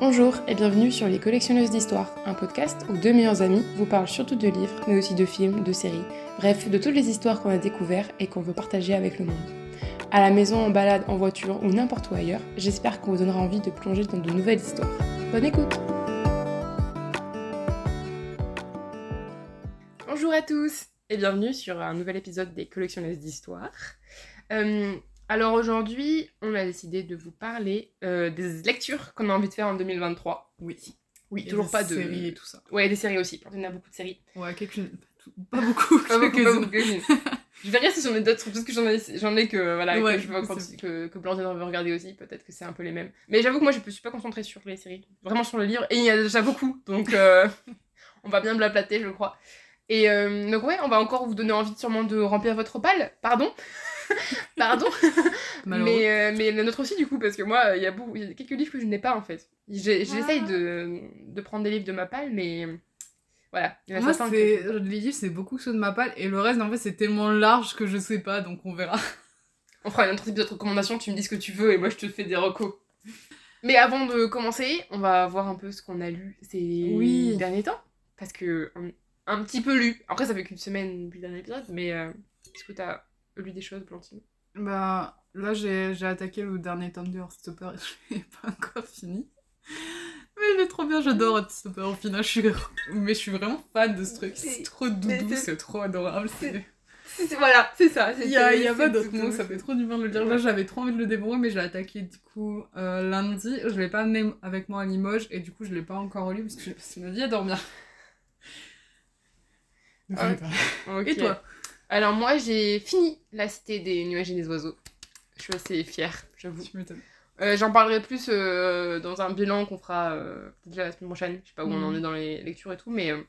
Bonjour et bienvenue sur Les Collectionneuses d'Histoire, un podcast où deux meilleurs amis vous parlent surtout de livres, mais aussi de films, de séries, bref, de toutes les histoires qu'on a découvertes et qu'on veut partager avec le monde. À la maison, en balade, en voiture ou n'importe où ailleurs, j'espère qu'on vous donnera envie de plonger dans de nouvelles histoires. Bonne écoute Bonjour à tous et bienvenue sur un nouvel épisode des Collectionneuses d'Histoire. Euh, alors aujourd'hui, on a décidé de vous parler euh, des lectures qu'on a envie de faire en 2023. Oui. Oui, Et toujours des pas de séries et tout ça. Ouais, des séries aussi. On a beaucoup de séries. Ouais, quelques-unes. Pas, beaucoup. Pas beaucoup, pas beaucoup. Je verrai si j'en ai d'autres, parce que j'en ai, j'en ai que, voilà, Ouais, que je continuer- que, que Blandine veut regarder aussi. Peut-être que c'est un peu les mêmes. Mais j'avoue que moi, je me suis pas concentrée sur les séries. Vraiment sur le livre. Et il y en a déjà beaucoup. Donc, euh, on va bien blablater, je crois. Et euh, donc, ouais, on va encore vous donner envie sûrement de remplir votre opale. Pardon. Pardon. Mais, euh, mais le nôtre aussi, du coup, parce que moi, il y, a beaucoup- il y a quelques livres que je n'ai pas, en fait. J'essaye Ah. de, de prendre des livres de ma palle, mais voilà. Il y en a Moi, que- les livres, c'est beaucoup ceux de ma palle. Et le reste, en fait, c'est tellement large que je sais pas, donc on verra. On fera un autre épisode de recommandation, tu me dis ce que tu veux, et moi, je te fais des recos. Mais avant de commencer, on va voir un peu ce qu'on a lu ces Oui. derniers temps. Parce que un petit peu lu. Après, ça fait qu'une semaine depuis le dernier épisode, mais euh, est-ce que t'as lu des choses, Blanchine Bah, là, j'ai, j'ai attaqué le dernier tome de Heartstopper et je l'ai pas encore fini. Mais il est trop bien, j'adore Heartstopper. Au final, je suis... Mais je suis vraiment fan de ce truc. C'est trop doudou, c'est- trop adorable. c'est- Voilà, c'est ça. Il y a, il y a pas d'autre mot, ça fait trop du bien de le dire. Là, j'avais trop envie de le dévorer, mais je l'ai attaqué du coup euh, lundi. Je l'ai pas amené avec moi à Limoges et du coup, je l'ai pas encore lu parce que j'ai passé ma vie à dormir. Ah. Et toi? Alors, moi, j'ai fini La Cité des Nuages et des Oiseaux. Je suis assez fière, j'avoue. Euh, J'en parlerai plus euh, dans un bilan qu'on fera euh, déjà la semaine prochaine. Je sais pas où on en Mhm. est dans les lectures et tout, mais, euh,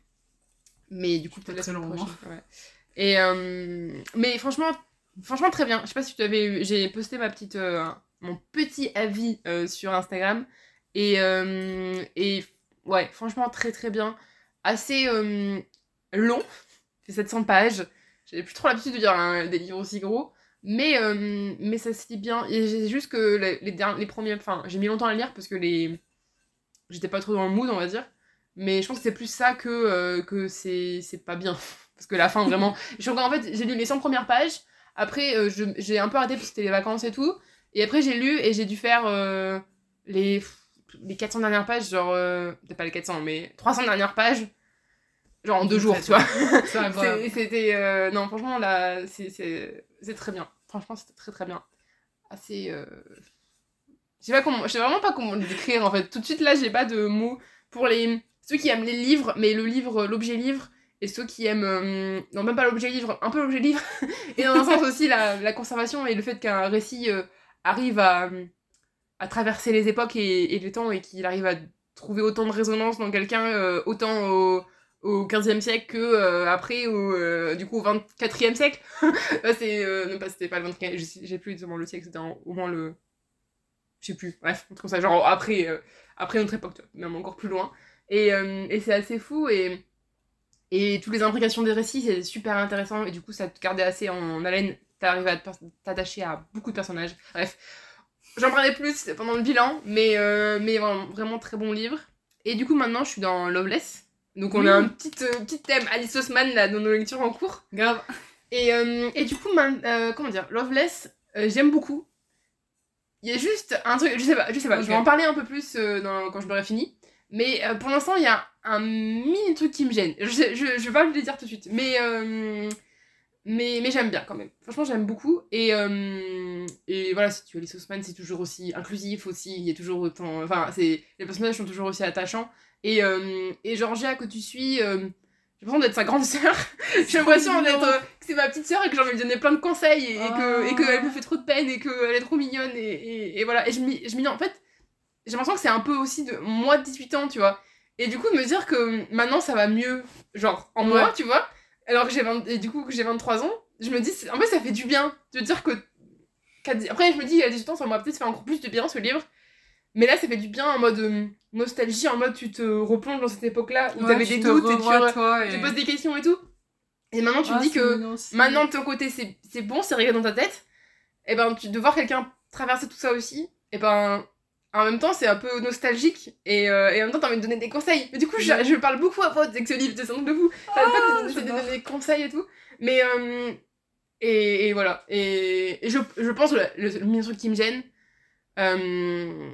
mais du coup, peut-être la semaine prochaine. ouais. Et, euh, mais franchement, franchement, très bien. Je sais pas si tu avais eu. J'ai posté ma petite, mon petit avis sur Instagram. Et, et ouais, franchement, très très bien. Assez long, c'est 700 pages. J'avais plus trop l'habitude de lire un- des livres aussi gros. Mais, euh, mais ça se lit bien. Et j'ai juste que les, les, derniers- les premiers. Enfin, j'ai mis longtemps à lire parce que les. J'étais pas trop dans le mood, on va dire. Mais je pense que c'est plus ça que, euh, que c'est c'est pas bien. Parce que la fin, vraiment. je en fait, j'ai lu les 100 premières pages. Après, euh, j'ai un peu arrêté parce que c'était les vacances et tout. Et après, j'ai lu et j'ai dû faire euh, les, les 400 dernières pages. Genre. euh, Peut-être pas les 400, mais 300 dernières pages. Genre en deux jours, tu vois. C'était. euh, Non, franchement, là, c'est- très bien. Franchement, c'était très très bien. Assez. euh, Je sais pas comment. Je sais vraiment pas comment le décrire en fait. Tout de suite, là, j'ai pas de mots pour les. Ceux qui aiment les livres, mais le livre, l'objet livre, et ceux qui aiment. euh, Non, même pas l'objet livre, un peu l'objet livre. et dans un sens aussi, la, la conservation et le fait qu'un récit euh, arrive à, à traverser les époques et, et les temps et qu'il arrive à trouver autant de résonance dans quelqu'un, euh, autant au au 15e siècle que euh, après au euh, du coup au 24e siècle. Là, c'est euh, non pas c'était pas le 24e je sais- j'ai plus exactement le siècle c'était au moins le je sais plus bref comme ça genre après euh, après notre époque même encore plus loin. Et, euh, et c'est assez fou et et toutes les imbrications des récits c'est super intéressant et du coup ça te gardait assez en haleine t'arrives à t'attacher à beaucoup de personnages. Bref j'en parlais plus pendant le bilan mais euh, mais vraiment très bon livre. Et du coup maintenant je suis dans Loveless donc on Oui. a un petit, euh, petit thème Alice Osman là dans nos lectures en cours. Grave. Et, euh, et du coup, euh, comment dire, Loveless, euh, j'aime beaucoup. Il y a juste un truc, je sais pas, je sais pas, je vais en parler un peu plus dans- quand je l'aurai fini. Mais pour l'instant, il y a un mini truc qui me gêne. Je, sais- je, je vais pas vous le dire tout de suite, mais, mais, mais j'aime bien quand même. Franchement, j'aime beaucoup. Et, euh, et voilà, si tu as Alice Osman, c'est toujours aussi inclusif aussi. Il y a toujours autant. Enfin, c'est les personnages sont toujours aussi attachants. Et, euh, et Georgia, que tu suis, euh, j'ai l'impression d'être sa grande sœur. j'ai l'impression d'être que c'est ma petite sœur et que j'ai envie de lui donner plein de conseils et, et que, Ah. et qu'elle me fait trop de peine et qu'elle est trop mignonne. Et, et, et voilà. Et je m'y En fait, j'ai l'impression que c'est un peu aussi de moi de 18 ans, tu vois. Et du coup, me dire que maintenant ça va mieux, genre en moi, tu vois, alors que j'ai 20 et du coup que j'ai 23 ans, je me dis, en fait, ça fait du bien de dire que. Après, je me dis, à 18 ans, ça m'aurait peut-être fait encore plus de bien ce livre. Mais là, ça fait du bien en mode euh, nostalgie, en mode tu te replonges dans cette époque-là où Ouais, t'avais des te doutes et tu, re- toi, tu et- poses des questions et tout. Et maintenant, tu Ah, te dis que mignon maintenant de ton côté c'est c'est bon, c'est réglé dans ta tête, et ben tu, de voir quelqu'un traverser tout ça aussi, et ben en même temps, c'est un peu nostalgique et, euh, et en même temps, t'as envie de donner des conseils. Mais du coup, je, je parle beaucoup à propos de ce livre, de son de vous. T'as pas de, de, de j'adore. donner des conseils et tout. Mais, euh, et, et voilà. Et, et je, je pense que le, le, le truc qui me gêne, euh,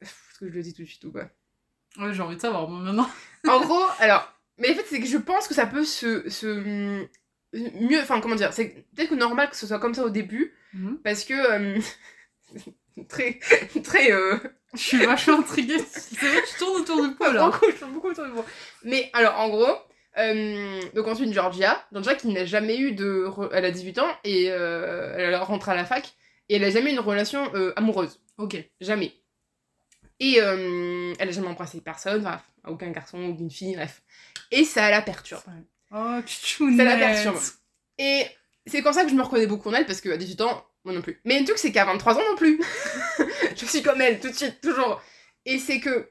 est-ce que je le dis tout de suite ou pas? Ouais, j'ai envie de savoir, moi, maintenant. En gros, alors, mais en fait, c'est que je pense que ça peut se. se mieux. Enfin, comment dire C'est peut-être normal que ce soit comme ça au début, Mhm. parce que. très. Très. Euh, Je suis vachement intriguée. C'est vrai que tu tournes autour du pot, là. beaucoup, je fais beaucoup autour du pot. Mais alors, en gros. euh, donc ensuite Georgia, Georgia qui n'a jamais eu de... re- Elle a 18 ans et euh, elle rentre à la fac et elle a jamais eu une relation euh, amoureuse. Ok. Jamais. Et euh, elle a jamais embrassé personne, enfin, aucun garçon ou une fille, bref. Et ça la perturbe. Oh. Ça la perturbe. Et c'est comme ça que je me reconnais beaucoup en elle, parce qu'à 18 ans, moi non plus. Mais le truc, c'est qu'à 23 ans non plus. je suis comme elle, tout de suite, toujours. Et c'est que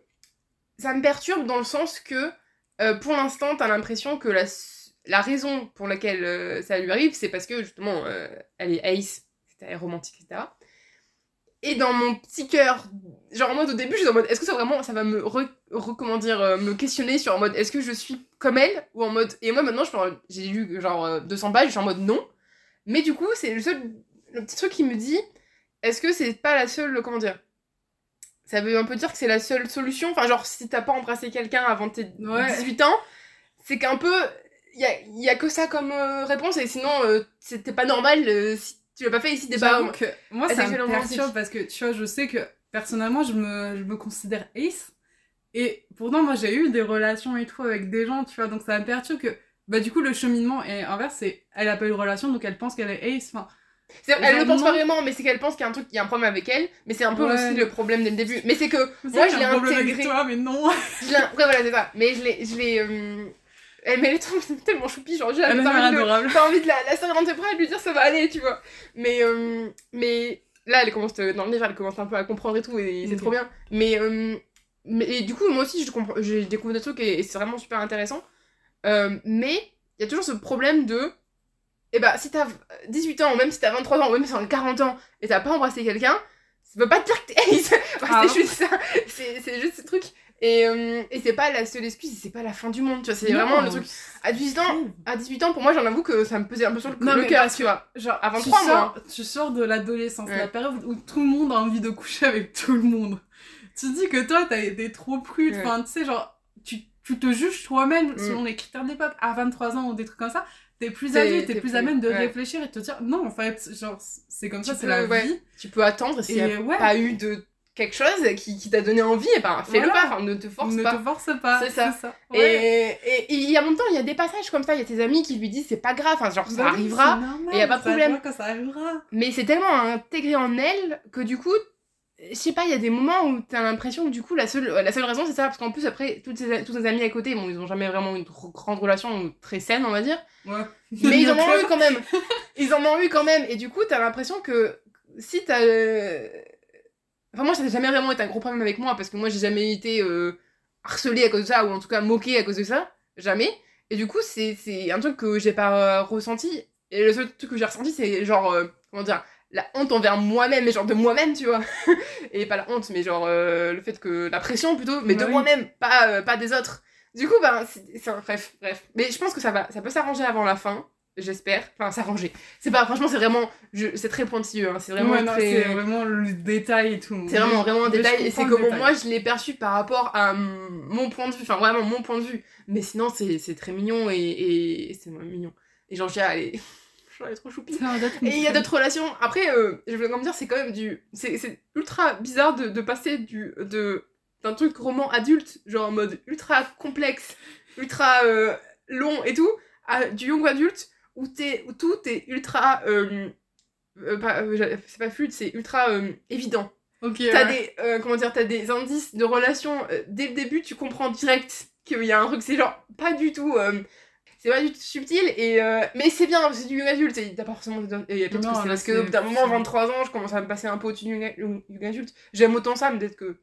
ça me perturbe dans le sens que, euh, pour l'instant, t'as l'impression que la, la raison pour laquelle euh, ça lui arrive, c'est parce que, justement, euh, elle est ace, c'était romantique, etc. Et dans mon petit cœur, genre en mode au début, je suis en mode, est-ce que ça vraiment, ça va me, re, comment dire, me questionner sur en mode, est-ce que je suis comme elle ou en mode, et moi maintenant, j'ai lu genre euh, 200 pages, je suis en mode non. Mais du coup, c'est le seul, le petit truc qui me dit, est-ce que c'est pas la seule, comment dire, ça veut un peu dire que c'est la seule solution? Enfin, genre, si t'as pas embrassé quelqu'un avant tes Ouais. 18 ans, c'est qu'un peu. Il y a, y a que ça comme euh, réponse, et sinon, euh, c'était pas normal euh, si tu l'as pas fait, si t'es pas. Que moi, ça me perturbe parce que, tu vois, je sais que personnellement, je me, je me considère ace. Et pourtant, moi, j'ai eu des relations et tout avec des gens, tu vois, donc ça me perturbe que, bah, du coup, le cheminement est inverse, c'est elle a pas eu de relation, donc elle pense qu'elle est ace. Enfin, elle le pense pas vraiment, mais c'est qu'elle pense qu'il y a un truc, qu'il y a un problème avec elle, mais c'est un peu Ouais. aussi le problème dès le début. Mais c'est que moi, je l'ai problème avec intégré. toi, mais non. Je l'ai- Après, voilà, c'est ça. Mais je l'ai. Je l'ai euh, elle- Mais elle est tellement choupie, genre, j'ai envie de. T'as envie de la, la serrer tes bras et de lui dire ça va aller, tu vois. Mais, euh, mais là, elle commence, euh, dans le livre, elle commence un peu à comprendre et tout, et c'est trop bien. Mais, euh, mais et du coup, moi aussi, je comprends- j'ai découvert des trucs et, et c'est vraiment super intéressant. Mais il y a toujours ce problème de. Eh bah, si t'as 18 ans, ou même si t'as 23 ans, ou même si t'as 40 ans, et t'as pas embrassé quelqu'un, ça veut pas te dire que t'es ace. C'est juste ça. C'est c'est juste ce truc. Et, euh, et c'est pas la seule excuse, et c'est pas la fin du monde, tu vois. C'est vraiment le truc. À 18 ans, à 18 ans, pour moi, j'en avoue que ça me pesait un peu sur le, Non, le cœur, tu vois. Genre, À tu 23 sors, mois. tu sors de l'adolescence, Ouais. la période où tout le monde a envie de coucher avec tout le monde. Tu dis que toi, t'as été trop prude. Ouais. Tu sais, genre, tu, tu te juges toi-même Mm. selon les critères d'époque à 23 ans ou des trucs comme ça. T'es plus adulte, t'es plus plus- à même de ouais. réfléchir et de te dire non, en fait, genre, c'est comme Tu ça, c'est la ouais. vie. Tu peux attendre, et s'il y a ouais. pas eu de quelque chose qui, qui t'a donné envie, et ben fais-le Voilà. pas, enfin ne te force ne pas. te force pas. C'est ça. Ouais. Et, et, et il y a longtemps, il y a des passages comme ça, il y a tes amis qui lui disent c'est pas grave, enfin genre ça Bah arrivera, c'est normal, et y a pas de problème. quand ça arrivera. mais c'est tellement intégré en elle que du coup, je sais pas, il y a des moments où t'as l'impression que du coup la seule, la seule raison c'est ça, parce qu'en plus après, toutes ses, tous ses amis à côté, bon ils ont jamais vraiment une grande relation très saine on va dire, Ouais. mais ils en ont eu quand même, ils en ont eu quand même, et du coup t'as l'impression que si t'as... euh, Enfin moi ça n'a jamais vraiment été un gros problème avec moi, parce que moi j'ai jamais été euh, harcelée à cause de ça, ou en tout cas moquée à cause de ça, jamais, et du coup c'est c'est un truc que j'ai pas euh, ressenti, et le seul truc que j'ai ressenti c'est genre, euh, comment dire, la honte envers moi-même, mais genre de moi-même, tu vois. et pas la honte, mais genre euh, le fait que. La pression plutôt, mais de Bah oui. moi-même, pas, euh, pas des autres. Du coup, ben, c'est. Bref, bref. Mais je pense que ça va. Ça peut s'arranger avant la fin, j'espère. Enfin, s'arranger. C'est pas. Franchement, c'est vraiment. C'est très pointilleux, hein. C'est vraiment Ouais, très. c'est vraiment le détail et tout. C'est vraiment, vraiment un détail, et c'est comment détail. moi je l'ai perçu par rapport à mon point de vue, enfin vraiment mon point de vue. Mais sinon, c'est très mignon et, et, c'est mignon. Et Georgia, elle est. Elle est trop une Et il y a d'autres relations. Après, euh, je voulais quand même dire, c'est quand même du. C'est ultra bizarre de, de passer du de d'un truc roman adulte, genre en mode ultra complexe, ultra euh, long et tout, à du young adulte où, où tout est ultra. euh, c'est pas fluide, c'est ultra évident. Ok, T'as ouais. des, comment dire, t'as des indices de relation euh, dès le début, tu comprends direct qu'il y a un truc, c'est genre pas du tout, c'est pas du tout subtil, et, euh, mais c'est bien, c'est du young adulte, et t'as pas forcément, et y a peut-être Non, que c'est parce que c'est- au bout d'un moment, c'est- 23 ans, je commence à me passer un peu au-dessus du young adulte, j'aime autant ça, mais peut-être que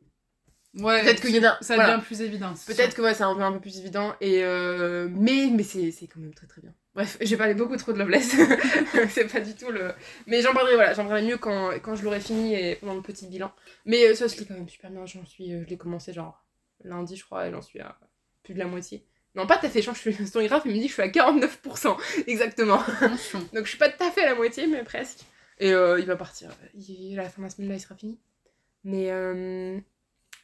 Ouais, Peut-être y a- Ça voilà. devient plus évident. Peut-être que ouais, c'est un peu, un peu plus évident, et euh, mais, mais c'est c'est quand même très très bien. Bref, j'ai parlé beaucoup trop de Loveless, c'est pas du tout le... Mais j'en parlerai, voilà, j'en parlerai mieux quand, quand je l'aurai fini et pendant le petit bilan. Mais euh, ça se lit quand même super bien, j'en suis... je l'ai commencé genre lundi je crois, et j'en suis à plus de la moitié. Non, pas tout à fait, que je suis Storygraph, il me dit que je suis à 49%, exactement. Donc je suis pas tout à fait à la moitié, mais presque. Et euh, il va partir. Il, à la fin de la semaine là, il sera fini. Mais, euh,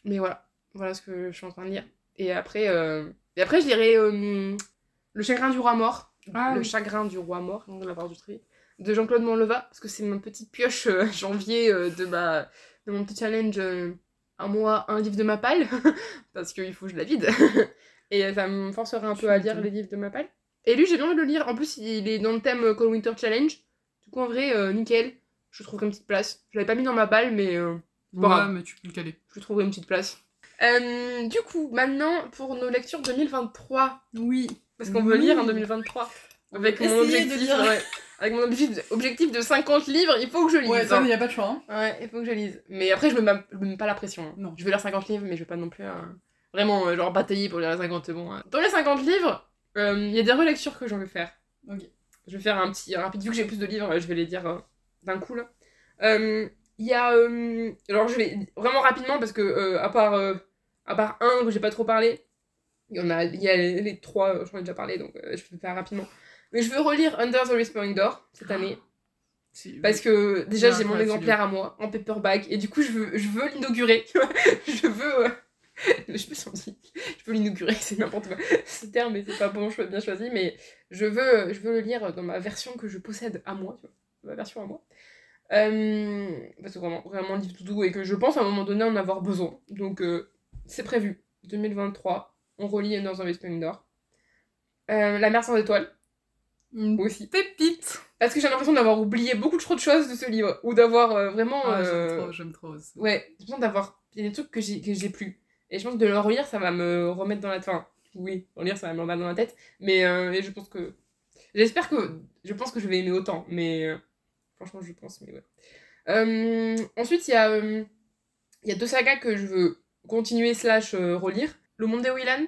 mais voilà. Voilà ce que je suis en train de lire. Et après, euh, et après je lirai euh, Le chagrin du roi mort. Ah le oui. chagrin du roi mort, donc de la part du tri. De Jean-Claude Monleva, parce que c'est ma petite pioche janvier de, ma, de mon petit challenge un mois, un livre de ma palle. parce qu'il faut que je la vide. Et euh, ça me forcera un peu à lire les livres de ma palle. Et lui, j'ai bien envie de le lire. En plus, il est dans le thème euh, Cold Winter Challenge. Du coup, en vrai, euh, nickel. Je trouve une petite place. Je l'avais pas mis dans ma balle, mais euh, Ouais, Pas grave. mais tu peux le caler. je trouverai une petite place. Euh, du coup, maintenant, pour nos lectures 2023. Oui. Parce qu'on veut lire en 2023. Avec mon de objectif, lire. ouais. Avec mon objectif, objectif de 50 livres, il faut que je lise. Ouais, ça, hein. il n'y a pas de choix. Hein. Ouais, il faut que je lise. Mais après, je je me mets pas la pression. hein. Non. Je vais lire 50 livres, mais je vais pas non plus vraiment euh, genre batailler pour lire les 50. c'est Bon, hein. Dans les 50 livres, euh, il y a des relectures que j'en vais faire. Je vais faire un petit un rapide. Vu que j'ai plus de livres, euh, je vais les dire euh, d'un coup là. Euh, Il y a. alors, je vais vraiment rapidement parce que, à, part, à part un que j'ai pas trop parlé, il y en a, il y a les, les trois, j'en ai déjà parlé, donc je vais faire rapidement. Mais je veux relire Under the Whispering Door cette année. Parce que déjà j'ai mon exemplaire à moi en paperback et du coup je veux, je veux l'inaugurer. je veux. Je dit, je l'inaugurer, c'est n'importe quoi. Ce terme, mais c'est pas bon, je bien choisi, mais je veux, je veux le lire dans ma version que je possède à moi, tu vois, ma version à moi. Euh, parce que vraiment, vraiment un livre tout doux et que je pense à un moment donné en avoir besoin. Donc euh, c'est prévu. 2023, on relit the Whispering Door. Euh, La mer sans étoiles, Une aussi. pépite. Parce que j'ai l'impression d'avoir oublié beaucoup trop de choses de ce livre. Ou d'avoir euh, vraiment. Ah, euh, J'aime trop, j'aime trop aussi. Ouais, j'ai l'impression d'avoir. Il y a des trucs que j'ai que j'ai plus. Et je pense que de le relire, ça va me remettre dans la. Enfin, oui, relire, ça va me remettre dans la tête. Mais euh, et je pense que. J'espère que. Je pense que je vais aimer autant. Mais. euh, Franchement, je pense, mais ouais. Euh, ensuite, il y a. Il y a deux sagas que je veux continuer slash relire. Le monde des Willan.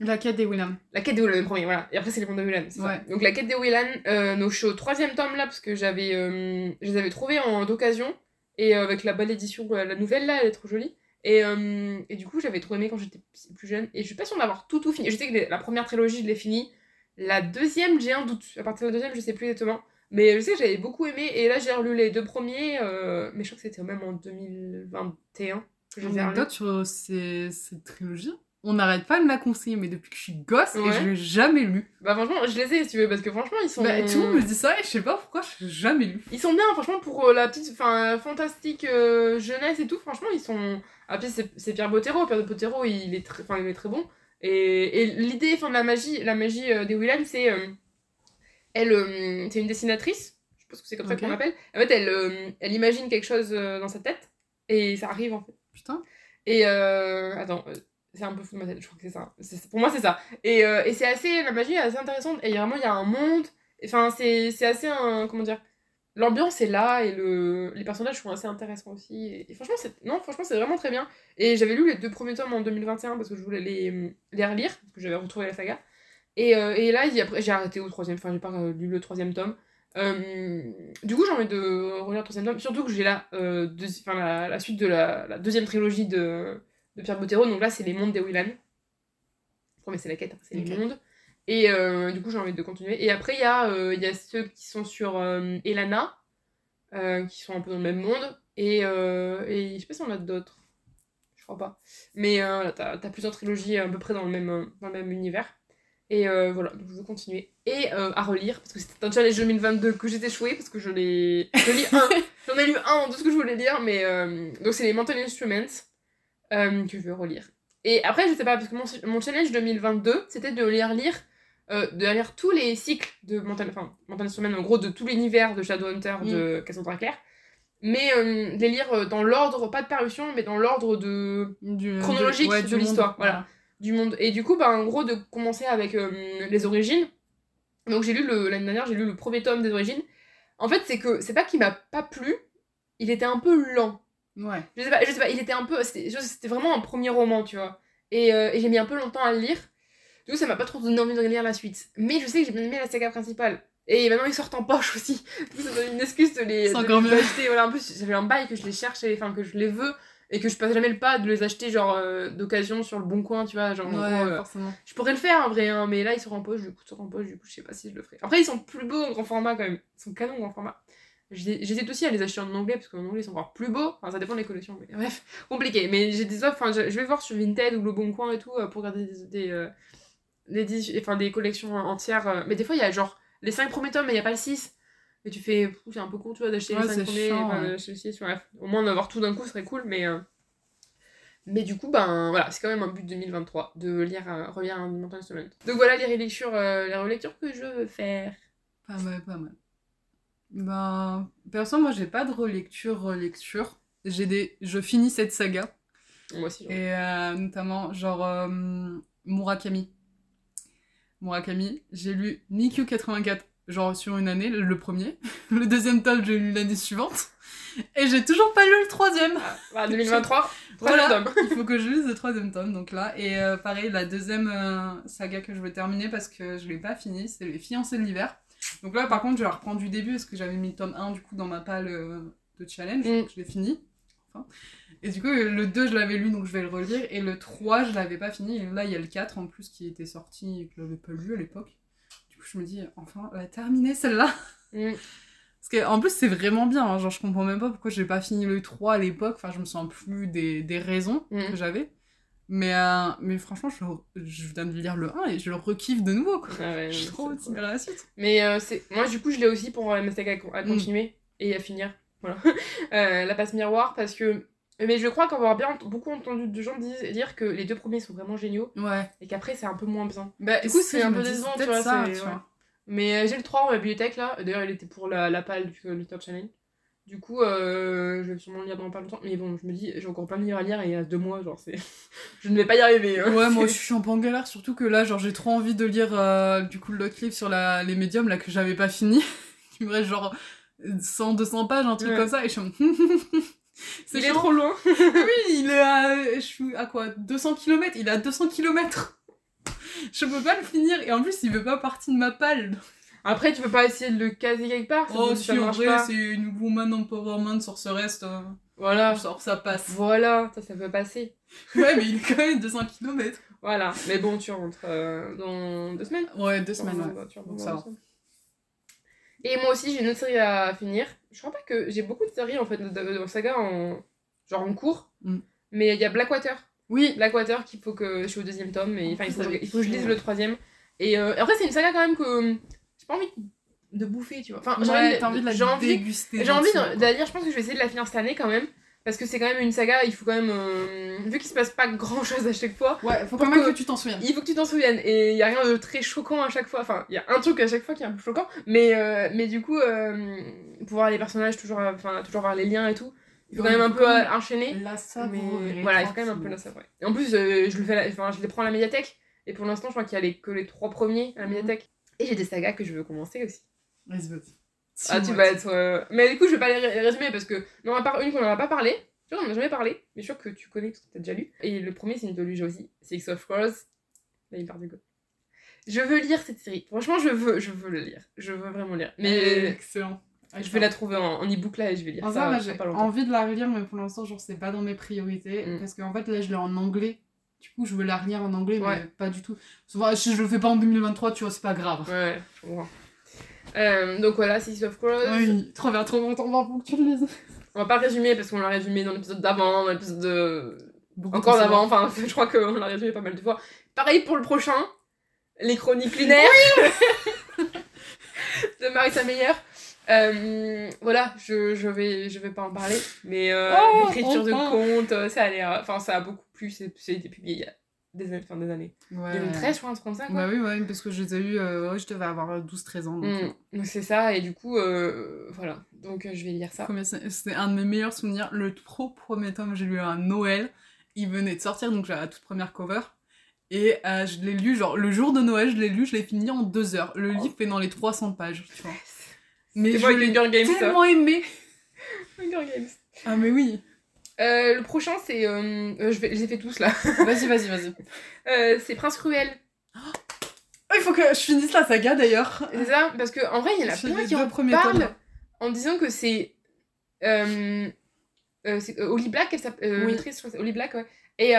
La quête des Williams. La quête des Willan, le premier, voilà. Et après, c'est les mondes de Willan. Ouais. Donc, la quête des Willan, donc, je suis au troisième tome là, parce que j'avais. je les avais trouvés en d'occasion. Et avec la belle édition, la nouvelle là, elle est trop jolie. Et, euh, et du coup, j'avais trop aimé quand j'étais plus jeune. Et je suis pas sûre d'avoir tout, tout fini. Je sais que la première trilogie, je l'ai finie. La deuxième, j'ai un doute. À partir de la deuxième, je sais plus exactement. Mais je sais que j'avais beaucoup aimé. Et là, j'ai relu les deux premiers. euh, mais je crois que c'était même en 2021 que je les ai relus. Anecdote sur ces- cette trilogie. On n'arrête pas de me la conseiller, mais depuis que je suis gosse, et Ouais. je l'ai jamais lu. Bah, franchement, je les ai si tu veux. Parce que franchement, ils sont. Bah, tout le monde me dit ça et je sais pas pourquoi je l'ai jamais lu. Ils sont bien, franchement, pour euh, la petite, enfin, fantastique euh, jeunesse et tout, franchement, ils sont... Ah, puis c'est Pierre Bottero, Pierre Bottero, il est enfin, il est très bon. Et, et l'idée, enfin, de la magie, la magie euh, des Willan, c'est... euh, elle, c'est une dessinatrice, je pense que c'est comme ça qu'on l'appelle. En fait, elle, elle imagine quelque chose dans sa tête, et ça arrive, en fait. Putain. Et euh, attends, c'est un peu fou de ma tête, je crois que c'est ça. Pour moi, c'est ça. Et, euh, et c'est assez, la magie est assez intéressante. Et vraiment, il y a un monde. Enfin, c'est assez. Comment dire L'ambiance est là et le, les personnages sont assez intéressants aussi. Et, et franchement, c'est non, franchement, c'est vraiment très bien. Et j'avais lu les deux premiers tomes en 2021 parce que je voulais les, les relire, parce que j'avais retrouvé la saga. Et, euh, et là, j'ai arrêté au troisième, enfin, j'ai pas euh, lu le troisième tome. Du coup, j'ai envie de relire le troisième tome, surtout que j'ai enfin, la, la suite de la, la deuxième trilogie de, de Pierre Bottero. Donc là, c'est les mondes des Willan. Le premier, c'est la quête, après, c'est les mondes. Et euh, du coup, j'ai envie de continuer. Et après, il y, a, euh, il y a ceux qui sont sur euh, Elana, qui sont un peu dans le même monde. Et, et je sais pas si on a d'autres. Je crois pas. Mais t'as as plusieurs trilogies à peu près dans le même, dans le même univers. Et voilà, donc je veux continuer. Et à relire, parce que c'était un challenge 2022 que j'ai échoué, parce que je l'ai. Je lis un. J'en ai lu un de ce que je voulais lire, mais. donc c'est les Mental Instruments euh, que je veux relire. Et après, je sais pas, parce que mon, mon challenge 2022, c'était de lire, lire, euh, de lire tous les cycles de Mental, enfin, Mental Instruments, en gros, de tout l'univers de Shadowhunter, de Cassandra Clare. Mais euh, de les lire euh, dans l'ordre, pas de parution, mais dans l'ordre de Du- Chronologique ouais, de l'histoire, voilà. du monde. Et du coup, bah, en gros, de commencer avec euh, les origines. Donc, j'ai lu l'année dernière, j'ai lu le premier tome des origines. En fait, c'est que c'est pas qu'il m'a pas plu, il était un peu lent. Ouais. Je sais pas, je sais pas, il était un peu. C'était vraiment un premier roman, tu vois. Et, euh, et j'ai mis un peu longtemps à le lire. Du coup, ça m'a pas trop donné envie de lire la suite. Mais je sais que j'ai bien aimé la saga principale. Et maintenant, ils sortent en poche aussi. Du coup, ça donne une excuse de les, de les acheter. Voilà, en plus, j'avais un bail que je les cherche, enfin, que je les veux. Et que je passe jamais le pas de les acheter, genre, euh, d'occasion sur le bon coin, tu vois. Genre, en Ouais, gros, euh, forcément. je pourrais le faire en vrai, hein, mais là, ils sont en poche, du coup, ils sont en poche, du coup, je sais pas si je le ferai. Après, ils sont plus beaux en grand format quand même. Ils sont canons en grand format. J'hé- J'hésite aussi à les acheter en anglais parce qu'en anglais ils sont encore plus beaux. Enfin, ça dépend des collections. Mais bref, compliqué. Mais j'ai des offres. Enfin, je, vais voir sur Vinted ou Le Bon Coin et tout euh, pour regarder des, des, euh, des, dis- enfin, des collections entières. euh. Mais des fois, il y a genre les 5 premiers tomes, mais il n'y a pas le 6. Et tu fais. C'est un peu con, tu vois, d'acheter Ouais, les 5 c'est premiers. chiant, enfin, ouais. le 6. Bref, au moins en avoir tout d'un coup serait cool. Mais. euh, Mais du coup, ben voilà, c'est quand même un but 2023 de lire, euh, relire un Dimension Instrument. Donc voilà les relectures, euh, les relectures que je veux faire. Pas mal, pas mal. Ben, perso, moi, j'ai pas de relecture, relecture. J'ai des... Je finis cette saga. Moi aussi. Et euh, notamment, genre, euh, Murakami. Murakami, j'ai lu Nikyu 84, genre sur une année, le premier. Le deuxième tome, j'ai lu l'année suivante. Et j'ai toujours pas lu le troisième. Ah, bah, 2023, Voilà. tome. Il faut que je lise le troisième tome, donc là. Et euh, pareil, la deuxième saga que je veux terminer parce que je l'ai pas fini, c'est Les Fiancés de l'hiver. Donc là, par contre, je vais reprendre du début parce que j'avais mis le tome 1 du coup dans ma palle euh, de challenge. Mm. donc Je l'ai fini. Enfin. Et du coup, le 2, je l'avais lu, donc je vais le relire. Et le 3, je l'avais pas fini. Et là, il y a le 4 en plus qui était sorti et que je l'avais pas lu à l'époque. Du coup, je me dis, enfin, va terminer celle-là. Mm. Parce que, en plus, c'est vraiment bien. hein. Genre, je comprends même pas pourquoi j'ai pas fini le 3 à l'époque. Enfin, je me sens plus des, des raisons Mm. que j'avais. Mais, euh, mais franchement, je, je viens de lire le 1 et je le rekiffe de nouveau. Quoi. Ah ouais, J'ai non, trop de lire la suite. Mais euh, c'est moi du coup je l'ai aussi pour euh, ma saga à, à Mm. continuer et à finir. Voilà. Euh, la passe miroir parce que mais je crois qu'avoir bien ent- beaucoup entendu de gens dire, dire que les deux premiers sont vraiment géniaux Ouais. et qu'après c'est un peu moins bien. Bah, Du coup, c'est je un peu décevant, tu vois, ça, c'est- tu ouais. vois. Mais euh, j'ai le 3 en bibliothèque là. D'ailleurs il était pour la, la palle du Little Challenge. Du coup euh, je vais sûrement le lire dans pas longtemps. Mais bon je me dis j'ai encore plein de livres à lire et il y a deux mois genre c'est je ne vais pas y arriver. hein. Ouais, moi je suis un peu en galère, surtout que là, genre, j'ai trop envie de lire euh, du coup l'autre livre sur la, les médiums là que j'avais pas fini. Il me reste genre 100, 200 pages, un truc Ouais. comme ça, et je suis en- C'est Il est chiant. trop loin. Oui, il est à. Je suis à quoi 200 km Il est à 200 km Je peux pas le finir, et en plus, il veut pas partir de ma palle. Après tu peux pas essayer de le caser quelque part. Oh, si, en vrai, c'est une woman empowerment sorceresse, euh, Voilà. genre ça passe. Voilà, ça, ça peut passer. Ouais, mais il est quand même 200 km. Voilà, mais bon, tu rentres euh, dans deux semaines. Ouais, deux semaines, Dans- ouais. dans- tu rentres Donc dans ça deux va. semaines. Et moi aussi, j'ai une autre série à finir. Je crois pas que j'ai beaucoup de séries en fait de, de- de saga en genre en cours, Mm. mais il y a Blackwater. Oui, Blackwater qu'il faut que je suis au deuxième tome, mais enfin il faut, que je lise le troisième. Et euh, après c'est une saga quand même que pas envie de bouffer, tu vois. Enfin, j'ai ouais, envie, de- la déguster. j'ai envie lire. Je pense que je vais essayer de la finir cette année quand même. Parce que c'est quand même une saga, il faut quand même. euh, vu qu'il se passe pas grand chose à chaque fois, Ouais, faut quand même que- que tu t'en souviennes. il faut que tu t'en souviennes. Et il y a rien de très choquant à chaque fois. Enfin, il y a un truc à chaque fois qui est un peu choquant. Mais, euh, mais du coup, euh, pour voir les personnages, toujours, enfin, toujours voir les liens et tout, il faut quand même un peu enchaîner. La Mais voilà, il faut quand même un peu la. Et en plus, je, le fais la- enfin, je les prends à la médiathèque. Et pour l'instant, je crois qu'il y a les, que les trois premiers à la Mhm. médiathèque. Et j'ai des sagas que je veux commencer aussi. Vas-y, vas-y. Ah, tu vas être. euh, Mais du coup, je vais pas les ré- résumer parce que, non, à part une qu'on en a pas parlé, tu vois, on en a jamais parlé, mais je suis sûre que tu connais parce que t'as déjà lu. Et le premier, c'est une trilogie aussi, Six of Crows. Là, il part du go. Je veux lire cette série. Franchement, je veux, je veux le lire. Je veux vraiment lire. Mais excellent. je vais la trouver en, en e-book là et je vais lire En ça. j'ai envie de la relire, mais pour l'instant, genre, c'est pas dans mes priorités. Mm. Parce qu'en fait, là, je l'ai en anglais. Du coup, je veux la relire en anglais, Ouais. mais pas du tout. Si je le fais pas en 2023, tu vois, c'est pas grave. Ouais. Euh, donc voilà, Six of Crows. Oui, trop bien, trop bien pour que tu le lises. On va pas résumer parce qu'on l'a résumé dans l'épisode d'avant, dans l'épisode de. Beaucoup Encore d'avant, enfin, je crois qu'on l'a résumé pas mal de fois. Pareil pour le prochain, les chroniques lunaires de Marissa Meyer. Euh, voilà, je, je, vais, je vais pas en parler, mais euh, Oh, l'écriture de contes, ça a l'air. Enfin, ça a beaucoup plu, c'est c'est publié il y a des années. Enfin, des années. Ouais. 2013, je crois, un truc comme ça, quoi. Bah oui, ouais, parce que je les ai eu, euh, ouais, je devais avoir 12-13 ans. Donc, Mm, donc c'est ça, et du coup, euh, voilà. Donc euh, je vais lire ça. C'était un de mes meilleurs souvenirs. Le trop premier tome, j'ai lu à Noël. Il venait de sortir, donc j'ai la toute première cover. Et euh, je l'ai lu, genre, le jour de Noël, je l'ai lu, je l'ai fini en deux heures. Le livre fait dans les 300 pages, tu vois. Mais C'est je l'ai ça. tellement aimé. Hunger Games. Ah mais oui. Euh, le prochain, c'est. euh, euh, je, vais, je les ai fait tous là. Vas-y, vas-y, vas-y. Euh, c'est Prince Cruel. Oh, il faut que je finisse la saga d'ailleurs. C'est ça Parce qu'en vrai, il y en a Sur plein qui en parlent tomes. en disant que c'est. Euh, c'est Holly Black, elle s'appelle. Oui. je Holly Black, ouais. Et,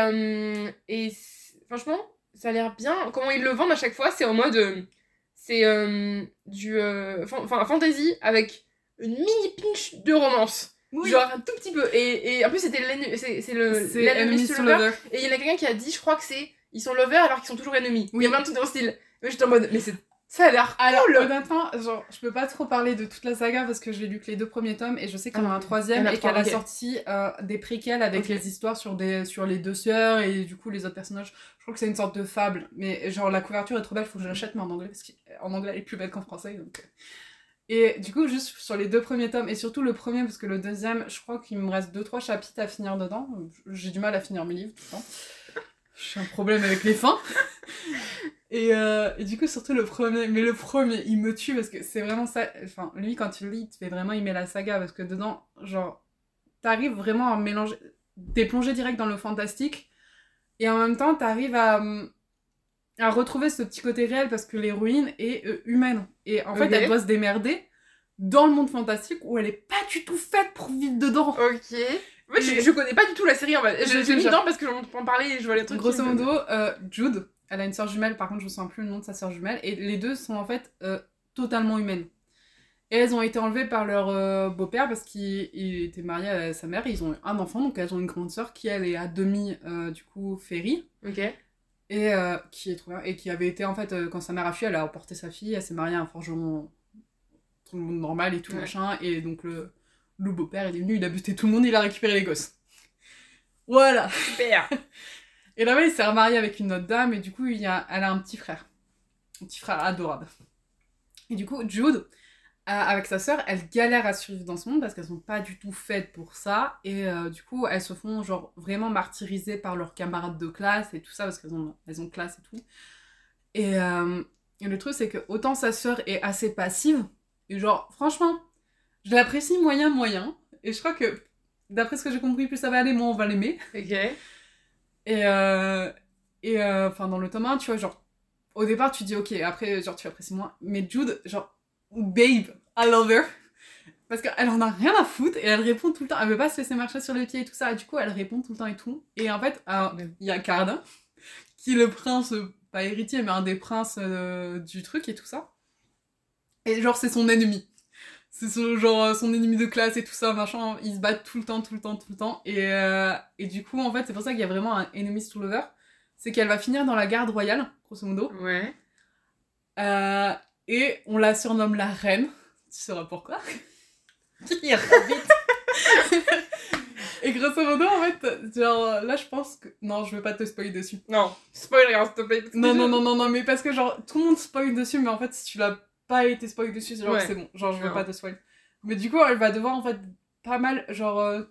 et franchement, ça a l'air bien. Comment ils le vendent à chaque fois, c'est en mode. c'est du. Enfin, fantasy avec une mini pinch de romance. Genre un tout petit peu. Et, et en plus, c'était l'ennemi- c'est le. lover. Et il y en a quelqu'un qui a dit, je crois que c'est. Ils sont lovers alors qu'ils sont toujours ennemis. Oui. Il y a plein de trucs dans le style. Mais j'étais en mode. Mais c'est. Ça a l'air Alors, cool! honnêtement, genre, je peux pas trop parler de toute la saga parce que j'ai lu que les deux premiers tomes et je sais qu'il y en a Ah, un ok. troisième a et qu'elle a sorti euh, des préquels avec les histoires sur, des, sur les deux sœurs et du coup les autres personnages. Je crois que c'est une sorte de fable, mais genre la couverture est trop belle, faut que je l'achète, mais en anglais, parce qu'en anglais elle est plus belle qu'en français. Donc... Et du coup, juste sur les deux premiers tomes, et surtout le premier, parce que le deuxième, je crois qu'il me reste 2-3 chapitres à finir dedans. J'ai du mal à finir mes livres tout le temps. J'ai un problème avec les fins. Et, euh, et du coup, surtout le premier, mais le premier, il me tue parce que c'est vraiment ça. Enfin, lui, quand tu le lis, il te fait vraiment aimer la saga parce que dedans, genre, t'arrives vraiment à mélanger. T'es plongé direct dans le fantastique et en même temps, t'arrives à, hum, à retrouver ce petit côté réel parce que l'héroïne est euh, humaine. Et en fait, elle doit se démerder dans le monde fantastique où elle est pas du tout faite pour vivre dedans. Ok. Moi, je, je connais pas du tout la série en fait. Je Je mis dedans parce que j'en parlais et je vois les trucs. Grosso me- modo, euh, Jude, elle a une sœur jumelle, par contre je ne sais plus le nom de sa sœur jumelle, et les deux sont en fait euh, totalement humaines. Et elles ont été enlevées par leur euh, beau-père parce qu'il il était marié à sa mère, ils ont un enfant, donc elles ont une grande sœur qui elle est à demi euh, du coup féerie, Ok. Et euh, qui est trop bien, et qui avait été en fait, euh, quand sa mère a fui, elle a emporté sa fille, elle s'est mariée à un forgeron tout le monde normal et tout Ouais. machin, et donc le, le beau-père il est venu, il a buté tout le monde, il a récupéré les gosses. Voilà Super. et là-bas, il s'est remarié avec une autre dame, et du coup, il y a, elle a un petit frère. Un petit frère adorable. Et du coup, Jude, avec sa sœur, elle galère à survivre dans ce monde parce qu'elles sont pas du tout faites pour ça. Et euh, du coup, elles se font genre vraiment martyriser par leurs camarades de classe et tout ça parce qu'elles ont, elles ont classe et tout. Et, euh, et le truc, c'est que autant sa sœur est assez passive, et genre, franchement, je l'apprécie moyen, moyen. Et je crois que, d'après ce que j'ai compris, plus ça va aller, moins on va l'aimer. Ok. Et, euh, et euh, enfin, dans le tome 1, tu vois, genre, au départ, tu dis, ok, après, genre, tu apprécies moins. Mais Jude, genre, babe, I love her. Parce qu'elle en a rien à foutre et elle répond tout le temps. Elle veut pas se laisser marcher sur les pieds et tout ça. Et du coup, elle répond tout le temps et tout. Et en fait, euh, il y a Cardin, qui est le prince, pas héritier, mais un des princes euh, du truc et tout ça. Et genre, c'est son ennemi. C'est son, genre euh, son ennemi de classe et tout ça, machin. Ils se battent tout le temps, tout le temps, tout le temps. Et, euh, et du coup, en fait, c'est pour ça qu'il y a vraiment un enemies to lover. C'est qu'elle va finir dans la garde royale, grosso modo. Ouais. Euh, et on la surnomme la reine. Tu sauras pourquoi. Vite. Et grosso modo, en fait, genre, là, je pense que... Non, je veux pas te spoiler dessus. Non. Spoil rien, s'il te plaît. Non, non, non, non, non, mais parce que, genre, tout le monde spoil dessus, mais en fait, si tu l'as pas été spoil dessus, genre, Ouais. c'est bon. Genre, je veux Non. pas te spoil. Mais du coup, elle va devoir, en fait, pas mal, genre... euh,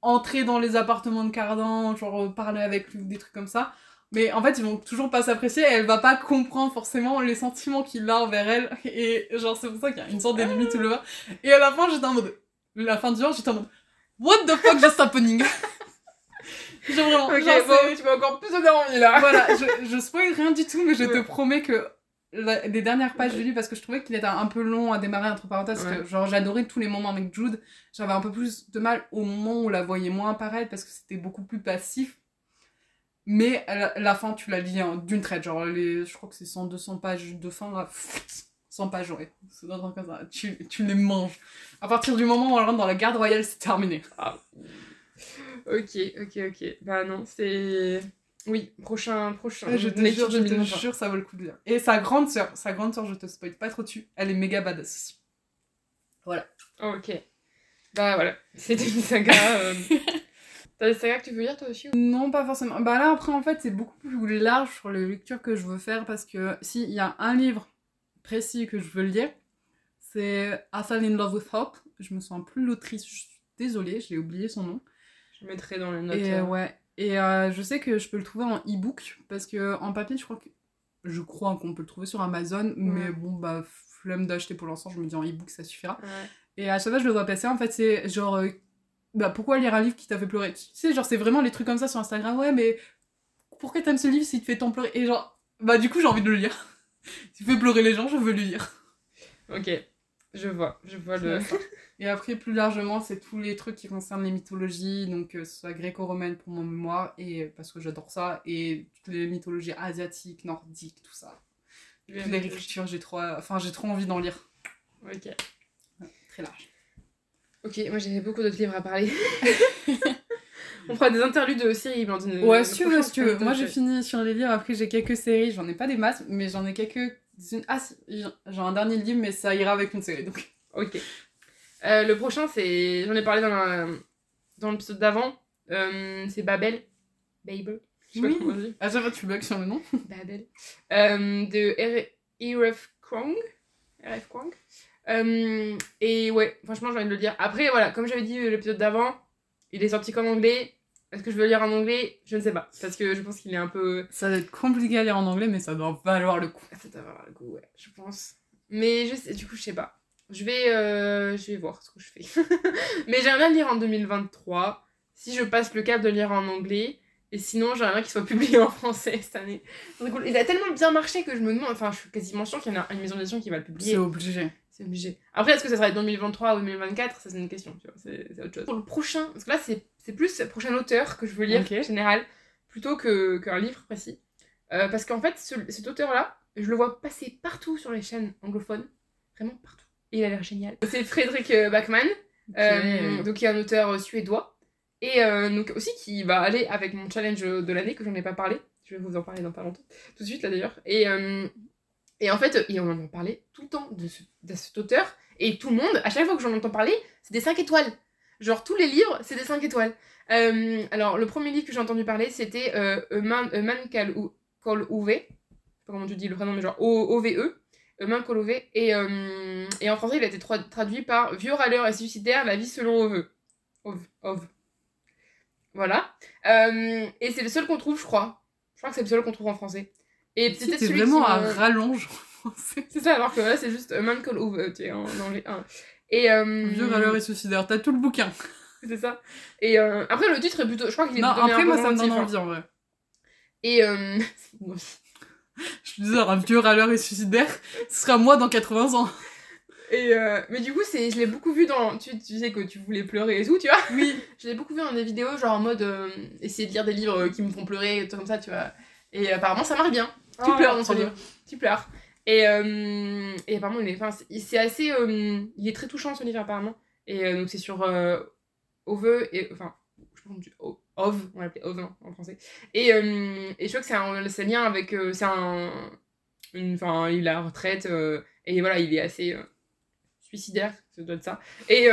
entrer dans les appartements de Cardan, genre, euh, parler avec lui, des trucs comme ça. Mais en fait, ils vont toujours pas s'apprécier et elle va pas comprendre forcément les sentiments qu'il a envers elle. Et genre, c'est pour ça qu'il y a une sorte d'ennemi tout le long. Et à la fin, j'étais en mode. La fin du jour, j'étais en mode. What the fuck just happening? genre vraiment. Ok, genre, bon, tu m'as encore plus donné envie là. voilà, je, je spoil rien du tout, mais je te Ouais. promets que la- les dernières pages, je lis parce que je trouvais qu'il était un peu long à démarrer, entre parenthèses, parce que genre j'adorais tous les moments avec Jude. J'avais un peu plus de mal au moment où on la voyait moins apparaître parce que c'était beaucoup plus passif. Mais à la, la fin, tu la lis en- d'une traite. Genre, les, je crois que c'est 100, 200 pages de fin, là. 100 pages, ouais. C'est comme ça. Tu, tu les manges. À partir du moment où elle rentre dans la garde royale, c'est terminé. Ok, ok, ok. Bah non, c'est. Oui, prochain. prochain. Ouais, je te jure, je te 2023. jure, ça vaut le coup de lire. Et sa grande sœur, sa grande sœur, je te spoil pas trop dessus, elle est méga badass aussi. Ok. Bah voilà, c'était une saga. euh, Des sagas que tu veux lire toi aussi ou... Non, pas forcément. Bah là, après, en fait, c'est beaucoup plus large sur les lectures que je veux faire parce que s'il y a un livre précis que je veux lire, c'est I Fell in Love with Hope. Je me sens plus l'autrice, je suis désolée, j'ai oublié son nom. Je mettrai dans les notes. Et euh, ouais. Et euh, je sais que je peux le trouver en e-book parce que en papier, je crois que. Je crois qu'on peut le trouver sur Amazon, mais bon, bah, flemme d'acheter pour l'instant, je me dis en e-book, ça suffira. ouais. Et à chaque fois, je le vois passer. En fait, c'est genre euh, bah pourquoi lire un livre qui t'a fait pleurer? Tu sais, genre, c'est vraiment les trucs comme ça sur Instagram. Ouais, mais pourquoi t'aimes ce livre s'il te fait tant pleurer? Et genre, bah du coup, j'ai envie de le lire. S'il fait pleurer les gens, je veux le lire. Ok, je vois, je vois le. Et après, plus largement, c'est tous les trucs qui concernent les mythologies, donc euh, soit gréco-romaine pour mon mémoire, et parce que j'adore ça, et toutes les mythologies asiatiques, nordiques, tout ça. Écritures, j'ai trop, enfin, j'ai trop envie d'en lire. Ok. Très large. Ok, moi j'avais beaucoup d'autres livres à parler. On fera des interludes de séries, Blandine. Ouais, si tu veux, si tu veux. Moi, j'ai fini sur les livres, après, j'ai quelques séries, j'en ai pas des masses, mais j'en ai quelques. Ah, j'ai un dernier livre, mais ça ira avec une série, donc. Ok. Euh, le prochain, c'est. J'en ai parlé dans la- dans l'épisode d'avant. Euh, c'est Babel. Babel. Je sais pas Oui. comment on dit. À chaque fois, tu bugs sur le nom. Babel. Euh, de R.F. Kwang. R.F. Kwang. Euh, et ouais, franchement, j'ai envie de le lire. Après, voilà, comme j'avais dit euh, l'épisode d'avant, il est sorti qu'en anglais. Est-ce que je veux le lire en anglais? Je ne sais pas. Parce que je pense qu'il est un peu. Ça va être compliqué à lire en anglais, mais ça doit valoir le coup. Ça doit avoir le goût, ouais, je pense. Mais je sais, du coup, je sais pas. Je vais, euh, je vais voir ce que je fais. Mais j'aimerais bien le lire en 2023. Si je passe le cap de lire en anglais. Et sinon, j'aimerais bien qu'il soit publié en français cette année. Cool. Il a tellement bien marché que je me demande. Enfin, je suis quasiment sûre qu'il y en a une maison d'édition qui va le publier. C'est obligé. C'est obligé. Après, est-ce que ça sera 2023 ou 2024 Ça, c'est une question, tu vois. C'est autre chose. Pour le prochain, parce que là, c'est plus le prochain auteur que je veux lire, en général, plutôt qu'un livre précis. Euh, parce qu'en fait, ce- cet auteur-là, je le vois passer partout sur les chaînes anglophones. Vraiment partout. Et il a l'air génial. C'est Frédéric euh, Backman, euh, donc qui est un auteur suédois. Et euh, donc aussi qui va aller avec mon challenge de l'année, que j'en ai pas parlé. Je vais vous en parler dans pas longtemps. Tout de suite, là d'ailleurs. Et, et en fait, et on en parler tout le temps de, ce- de cet auteur. Et tout le monde, à chaque fois que j'en entends parler, c'est des 5 étoiles. Genre, tous les livres, c'est des 5 étoiles. Euh, alors, le premier livre que j'ai entendu parler, c'était euh, A Man, A Call Uwe. Je sais pas comment tu dis le prénom, mais genre O-V-E. A Man Call Uwe. Et, euh, et en français, il a été tra- traduit par Vieux râleur et suicidaire, la vie selon Ove. Ove. Ove. Voilà. Euh, et c'est le seul qu'on trouve, je crois. Je crois que c'est le seul qu'on trouve en français. Et Si, celui vraiment un me- rallonge en français. c'est ça, alors que là, c'est juste A Man Called Ove, tu sais, en anglais. hein. Et. Euh, Vieux râleur et suicidaire, t'as tout le bouquin. C'est ça. Et euh, après, le titre est plutôt. Je crois qu'il est Non, après, moi, ça me donne hein. envie en vrai. Et. Euh... Je suis disais, un vieux râleur et suicidaire, ce sera moi dans 80 ans. Et euh, mais du coup, c'est, je l'ai beaucoup vu dans. Tu, tu sais que tu voulais pleurer et tout, tu vois. Oui. Je l'ai beaucoup vu dans des vidéos, genre en mode euh, essayer de lire des livres qui me font pleurer, des trucs comme ça, tu vois. Et apparemment, ça marche bien. Tu Oh, pleures dans ce livre. Tu pleures. Et, euh, et apparemment, il est, enfin, c'est, assez. euh, il est très touchant ce livre, apparemment. Et euh, donc, c'est sur Ove et. Enfin, je sais pas comment tu. O- Ove, on va l'appeler Ove hein, en français. Et, et je crois que c'est un, c'est un lien avec. c'est un. Enfin, il a la retraite. et voilà, il est assez. suicidaire, ça doit être ça. Et,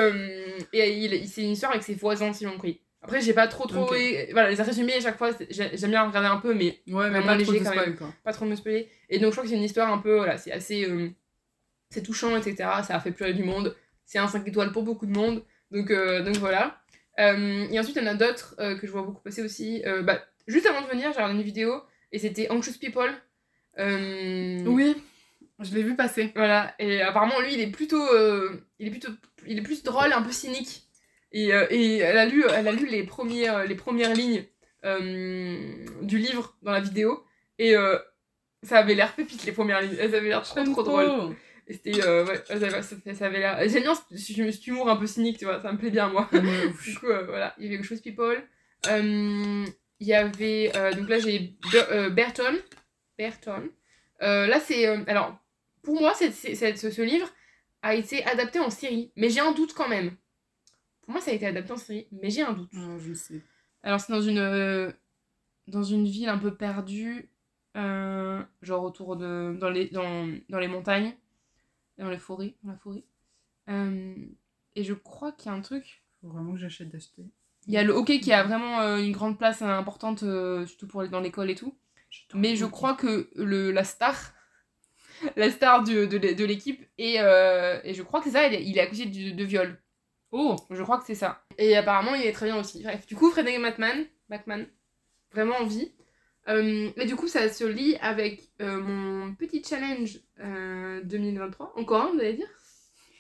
et il, c'est une histoire avec ses voisins, si on compris. Après, j'ai pas trop trop. Et- voilà, les résumés à chaque fois, j'aime bien regarder un peu, mais Ouais, mais pas trop léger de quand spoil, quoi. pas trop me spoiler. Et donc je crois que c'est une histoire un peu, voilà, c'est assez, euh, c'est touchant, etc. Ça a fait pleurer du monde. C'est un 5 étoiles pour beaucoup de monde. Donc, euh, donc voilà. Euh, et ensuite, il y en a d'autres que je vois beaucoup passer aussi. Bah, juste avant de venir, j'ai regardé une vidéo et c'était Anxious People. Euh, Oui, je l'ai vu passer. Voilà. Et apparemment, lui, il est plutôt, il est plutôt, il est plus drôle, un peu cynique. Et, euh, et elle a lu, elle a lu les premières, les premières lignes euh, du livre dans la vidéo et euh, ça avait l'air pépite les premières lignes. Elles avaient l'air trop trop drôles. Et c'était, euh, ouais, ça, ça avait l'air. J'aime bien ce, ce- cet humour un peu cynique, tu vois. Ça me plaît bien moi. Du coup, euh, voilà, il y avait Chose People. Euh, Il y avait. donc là, j'ai euh, Berton. Berton. Là, c'est. alors, pour moi, c'est- ce, ce livre a été adapté en série. Mais j'ai un doute quand même. Pour moi, ça a été adapté en série, mais j'ai un doute. Ah, je sais. Alors, c'est dans une. euh, dans une ville un peu perdue. euh, genre autour de. Dans les, dans, dans les montagnes. Dans les forêts. Dans la forêt. Euh, et je crois qu'il y a un truc. Faut vraiment que j'achète d'acheter. Il y a le hockey qui a vraiment une grande place importante, surtout pour dans l'école et tout. Mais je crois que le, la star, la star du- de, de l'équipe, et, et je crois que ça, il est, il est accusé de, de viol. Oh Je crois que c'est ça. Et apparemment, il est très bien aussi. Bref, du coup, Frédéric Batman, Batman vraiment envie. Euh, et du coup, ça se lie avec euh, mon petit challenge euh, 2023. Encore un, vous allez dire?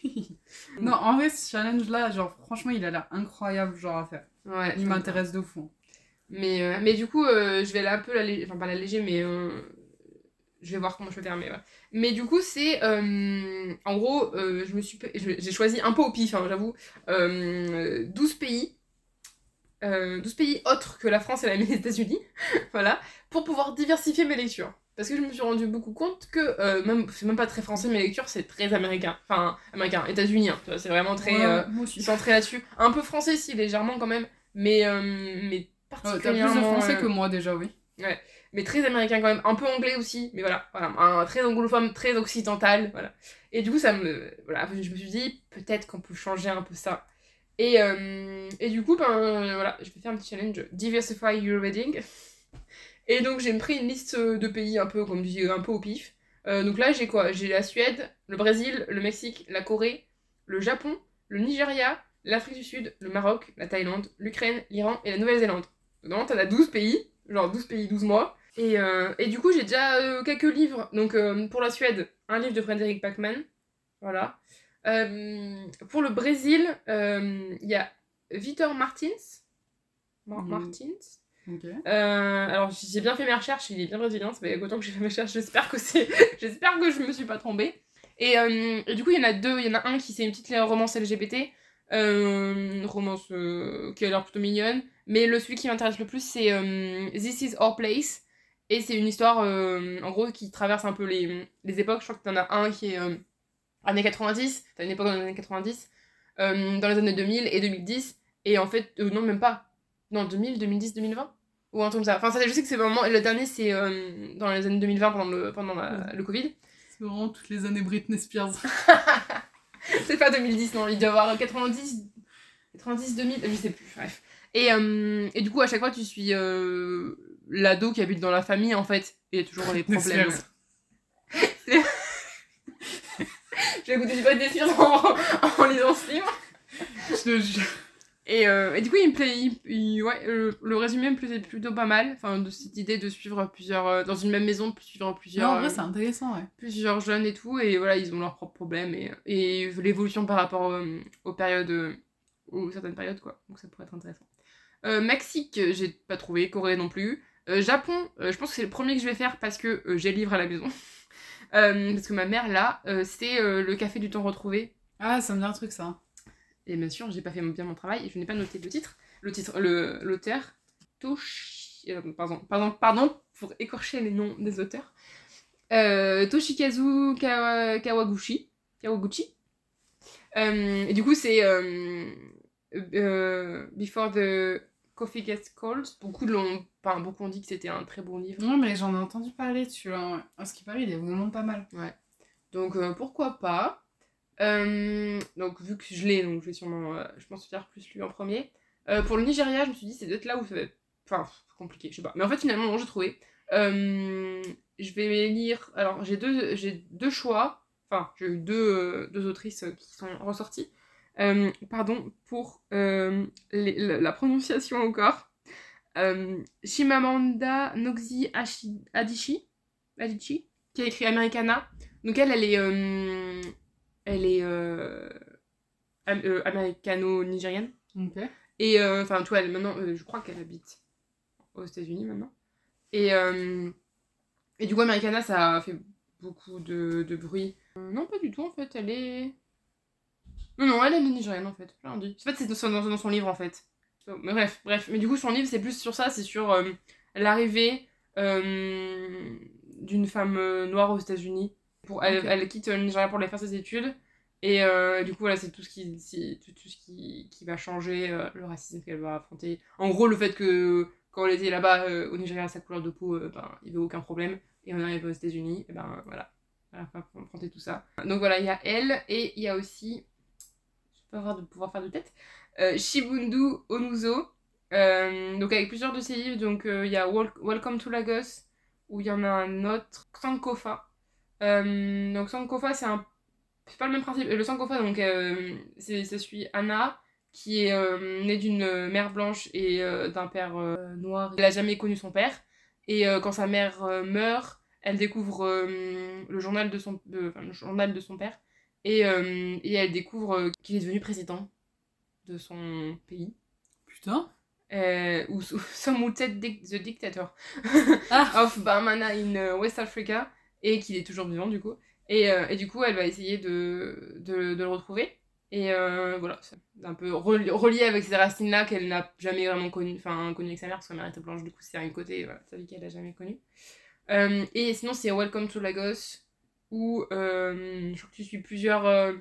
Non, en vrai, ce challenge-là, genre, franchement, il a l'air incroyable, genre, à faire. Ouais. Il m'intéresse de fou. Mais, euh, mais du coup, euh, je vais là un peu l'alléger, enfin pas l'alléger, mais je vais voir comment je vais faire. Mais, ouais. mais du coup, c'est. euh, en gros, euh, je me suis, j'ai choisi un peu au pif, hein, j'avoue, euh, 12 pays. euh, 12 pays autres que la France et les États-Unis, voilà, pour pouvoir diversifier mes lectures. Parce que je me suis rendu beaucoup compte que, euh, même, c'est même pas très français mes lectures, c'est très américain. Enfin, américain, États-Unis, hein, c'est vraiment très. Ouais, euh, centré là-dessus. Un peu français, si, légèrement quand même, mais, euh, mais Ouais, T'as plus particulièrement. de français euh, que moi, déjà, oui. Mais très américain quand même, un peu anglais aussi, mais voilà, voilà un très anglophone, très occidental, voilà. Et du coup, ça me, voilà, je me suis dit peut-être qu'on peut changer un peu ça. Et, euh, et du coup, ben euh, voilà, je vais faire un petit challenge Diversify Your Reading. Et donc j'ai pris une liste de pays un peu comme je dis, un peu au pif. Euh, donc là j'ai quoi? J'ai la Suède, le Brésil, le Mexique, la Corée, le Japon, le Nigeria, l'Afrique du Sud, le Maroc, la Thaïlande, l'Ukraine, l'Iran et la Nouvelle-Zélande. Donc vraiment t'en as 12 pays, genre 12 pays, 12 mois. Et, euh, et du coup j'ai déjà euh, quelques livres. Donc euh, pour la Suède, un livre de Frédéric Bachmann. Voilà. Pour le Brésil, il y a Vitor Martins. Mar- Mhm. Martins. Ok. Euh, alors j'ai bien fait mes recherches, il est bien brésilien, ça fait autant que j'ai fait mes recherches, j'espère que c'est, j'espère que je me suis pas trompée. Et, euh, et du coup il y en a deux, il y en a un qui c'est une petite romance LGBT, euh, romance qui a l'air plutôt mignonne, mais le celui qui m'intéresse le plus c'est This is Our Place, et c'est une histoire euh, en gros qui traverse un peu les, les époques, je crois que t'en as un qui est euh, années 90, t'as une époque dans les années 90, euh, dans les années 2000 et 2010, et en fait, euh, non même pas, non 2000, 2010, 2020 ou un truc comme ça. Enfin, ça, je sais que c'est vraiment. Le dernier, c'est dans les années 2020 pendant le, pendant la- le Covid. C'est vraiment toutes les années Britney Spears. c'est pas 2010, non, il doit y avoir 90, 90, 2000, je sais plus, bref. Et, et du coup, à chaque fois, tu suis l'ado qui habite dans la famille, en fait, il y a toujours les Britney problèmes. J'ai écouté du Spears en, en lisant ce livre. Je te jure. Et, euh, et du coup, il me plaît, il- il- ouais, le, le résumé me plaisait plutôt pas mal. Enfin, de cette idée de suivre plusieurs. euh, dans une même maison, suivre plusieurs. Non, en vrai, euh, c'est intéressant, ouais. plusieurs jeunes et tout, et voilà, ils ont leurs propres problèmes et, et l'évolution par rapport euh, aux périodes, aux certaines périodes, quoi. Donc ça pourrait être intéressant. Mexique, j'ai pas trouvé, Corée non plus. Euh, Japon, euh, je pense que c'est le premier que je vais faire parce que euh, j'ai le livre à la maison. Parce que ma mère, là, c'est le café du temps retrouvé. Ah, ça me dit un truc, ça. Et bien sûr, j'ai pas fait bien mon travail et je n'ai pas noté le titre. Le titre, le- l'auteur, Toshi... pardon, pardon, pardon pour écorcher les noms des auteurs. Euh, Toshikazu Kawa- Kawaguchi. Kawaguchi. Euh, et du coup, c'est euh, Before the Coffee Gets Cold. Beaucoup, l'ont- enfin, beaucoup ont dit que c'était un très bon livre. Non, mais j'en ai entendu parler, tu vois. ouais. À ce qui paraît, il est vraiment pas mal. Donc euh, pourquoi pas? Euh, donc vu que je l'ai, donc je vais sûrement, euh, je pense faire plus lui en premier. Pour le Nigeria, je me suis dit c'est peut-être là où ça va être, enfin compliqué, je sais pas. Mais en fait finalement non, j'ai trouvé. Je vais lire. Alors j'ai deux, j'ai deux choix. Enfin j'ai eu deux, deux autrices qui sont ressorties. Euh, pardon pour euh, les- la, la prononciation encore. Euh, Shimamanda Ashi- Adichie, Adichie, qui a écrit Americana. Donc elle, elle est, euh, elle est am- américano-nigérienne. Ok. Et enfin, tu vois, elle, maintenant, je crois qu'elle habite aux États-Unis maintenant. Et, et du coup, Americana, ça a fait beaucoup de, de bruit. Non, pas du tout en fait. Elle est. Non, non, elle est nigérienne en fait. Rien dit. En fait, c'est dans, son- dans son livre en fait. Mais bref, bref. Mais du coup, son livre, c'est plus sur ça. C'est sur euh, l'arrivée euh, d'une femme euh, noire aux États-Unis. Pour, elle, elle quitte le Nigeria pour aller faire ses études. Et euh, du coup, voilà, c'est tout ce qui, tout, tout ce qui, qui va changer, euh, le racisme qu'elle va affronter. En gros, le fait que quand elle était là-bas euh, au Nigeria, sa couleur de peau, ben, il n'y avait aucun problème. Et on arrive aux États-Unis, et ben voilà, elle va affronter tout ça. Donc voilà, il y a elle, et il y a aussi, peux avoir de pouvoir faire de tête, euh, Shibundu Onuzo. Euh, donc avec plusieurs de ses livres, donc euh, il y a Wel- Welcome to Lagos, où il y en a un autre, Sankofa. Donc Sankofa, c'est un pas le même principe. Le Sankofa, donc, c'est- ça suit Anna, qui est née d'une mère blanche et d'un père noir. Elle a jamais connu son père. Et quand sa mère meurt, elle découvre le, journal de son, le journal de son père. Et, euh, et elle découvre euh, qu'il est devenu président de son pays. Putain. Euh, ou Somutet the Dictator Ah. of Bamana in euh, West Africa. Et qu'il est toujours vivant du coup. Et, euh, et du coup, elle va essayer de, de, de le retrouver. Et euh, voilà, c'est un peu reli- relié avec ces racines-là qu'elle n'a jamais vraiment connues, enfin connues avec sa mère, parce que sa mère était blanche, du coup c'est un côté voilà, sa vie qu'elle n'a jamais connu. Et sinon c'est Welcome to Lagos, où euh, je crois que tu suis plusieurs, euh,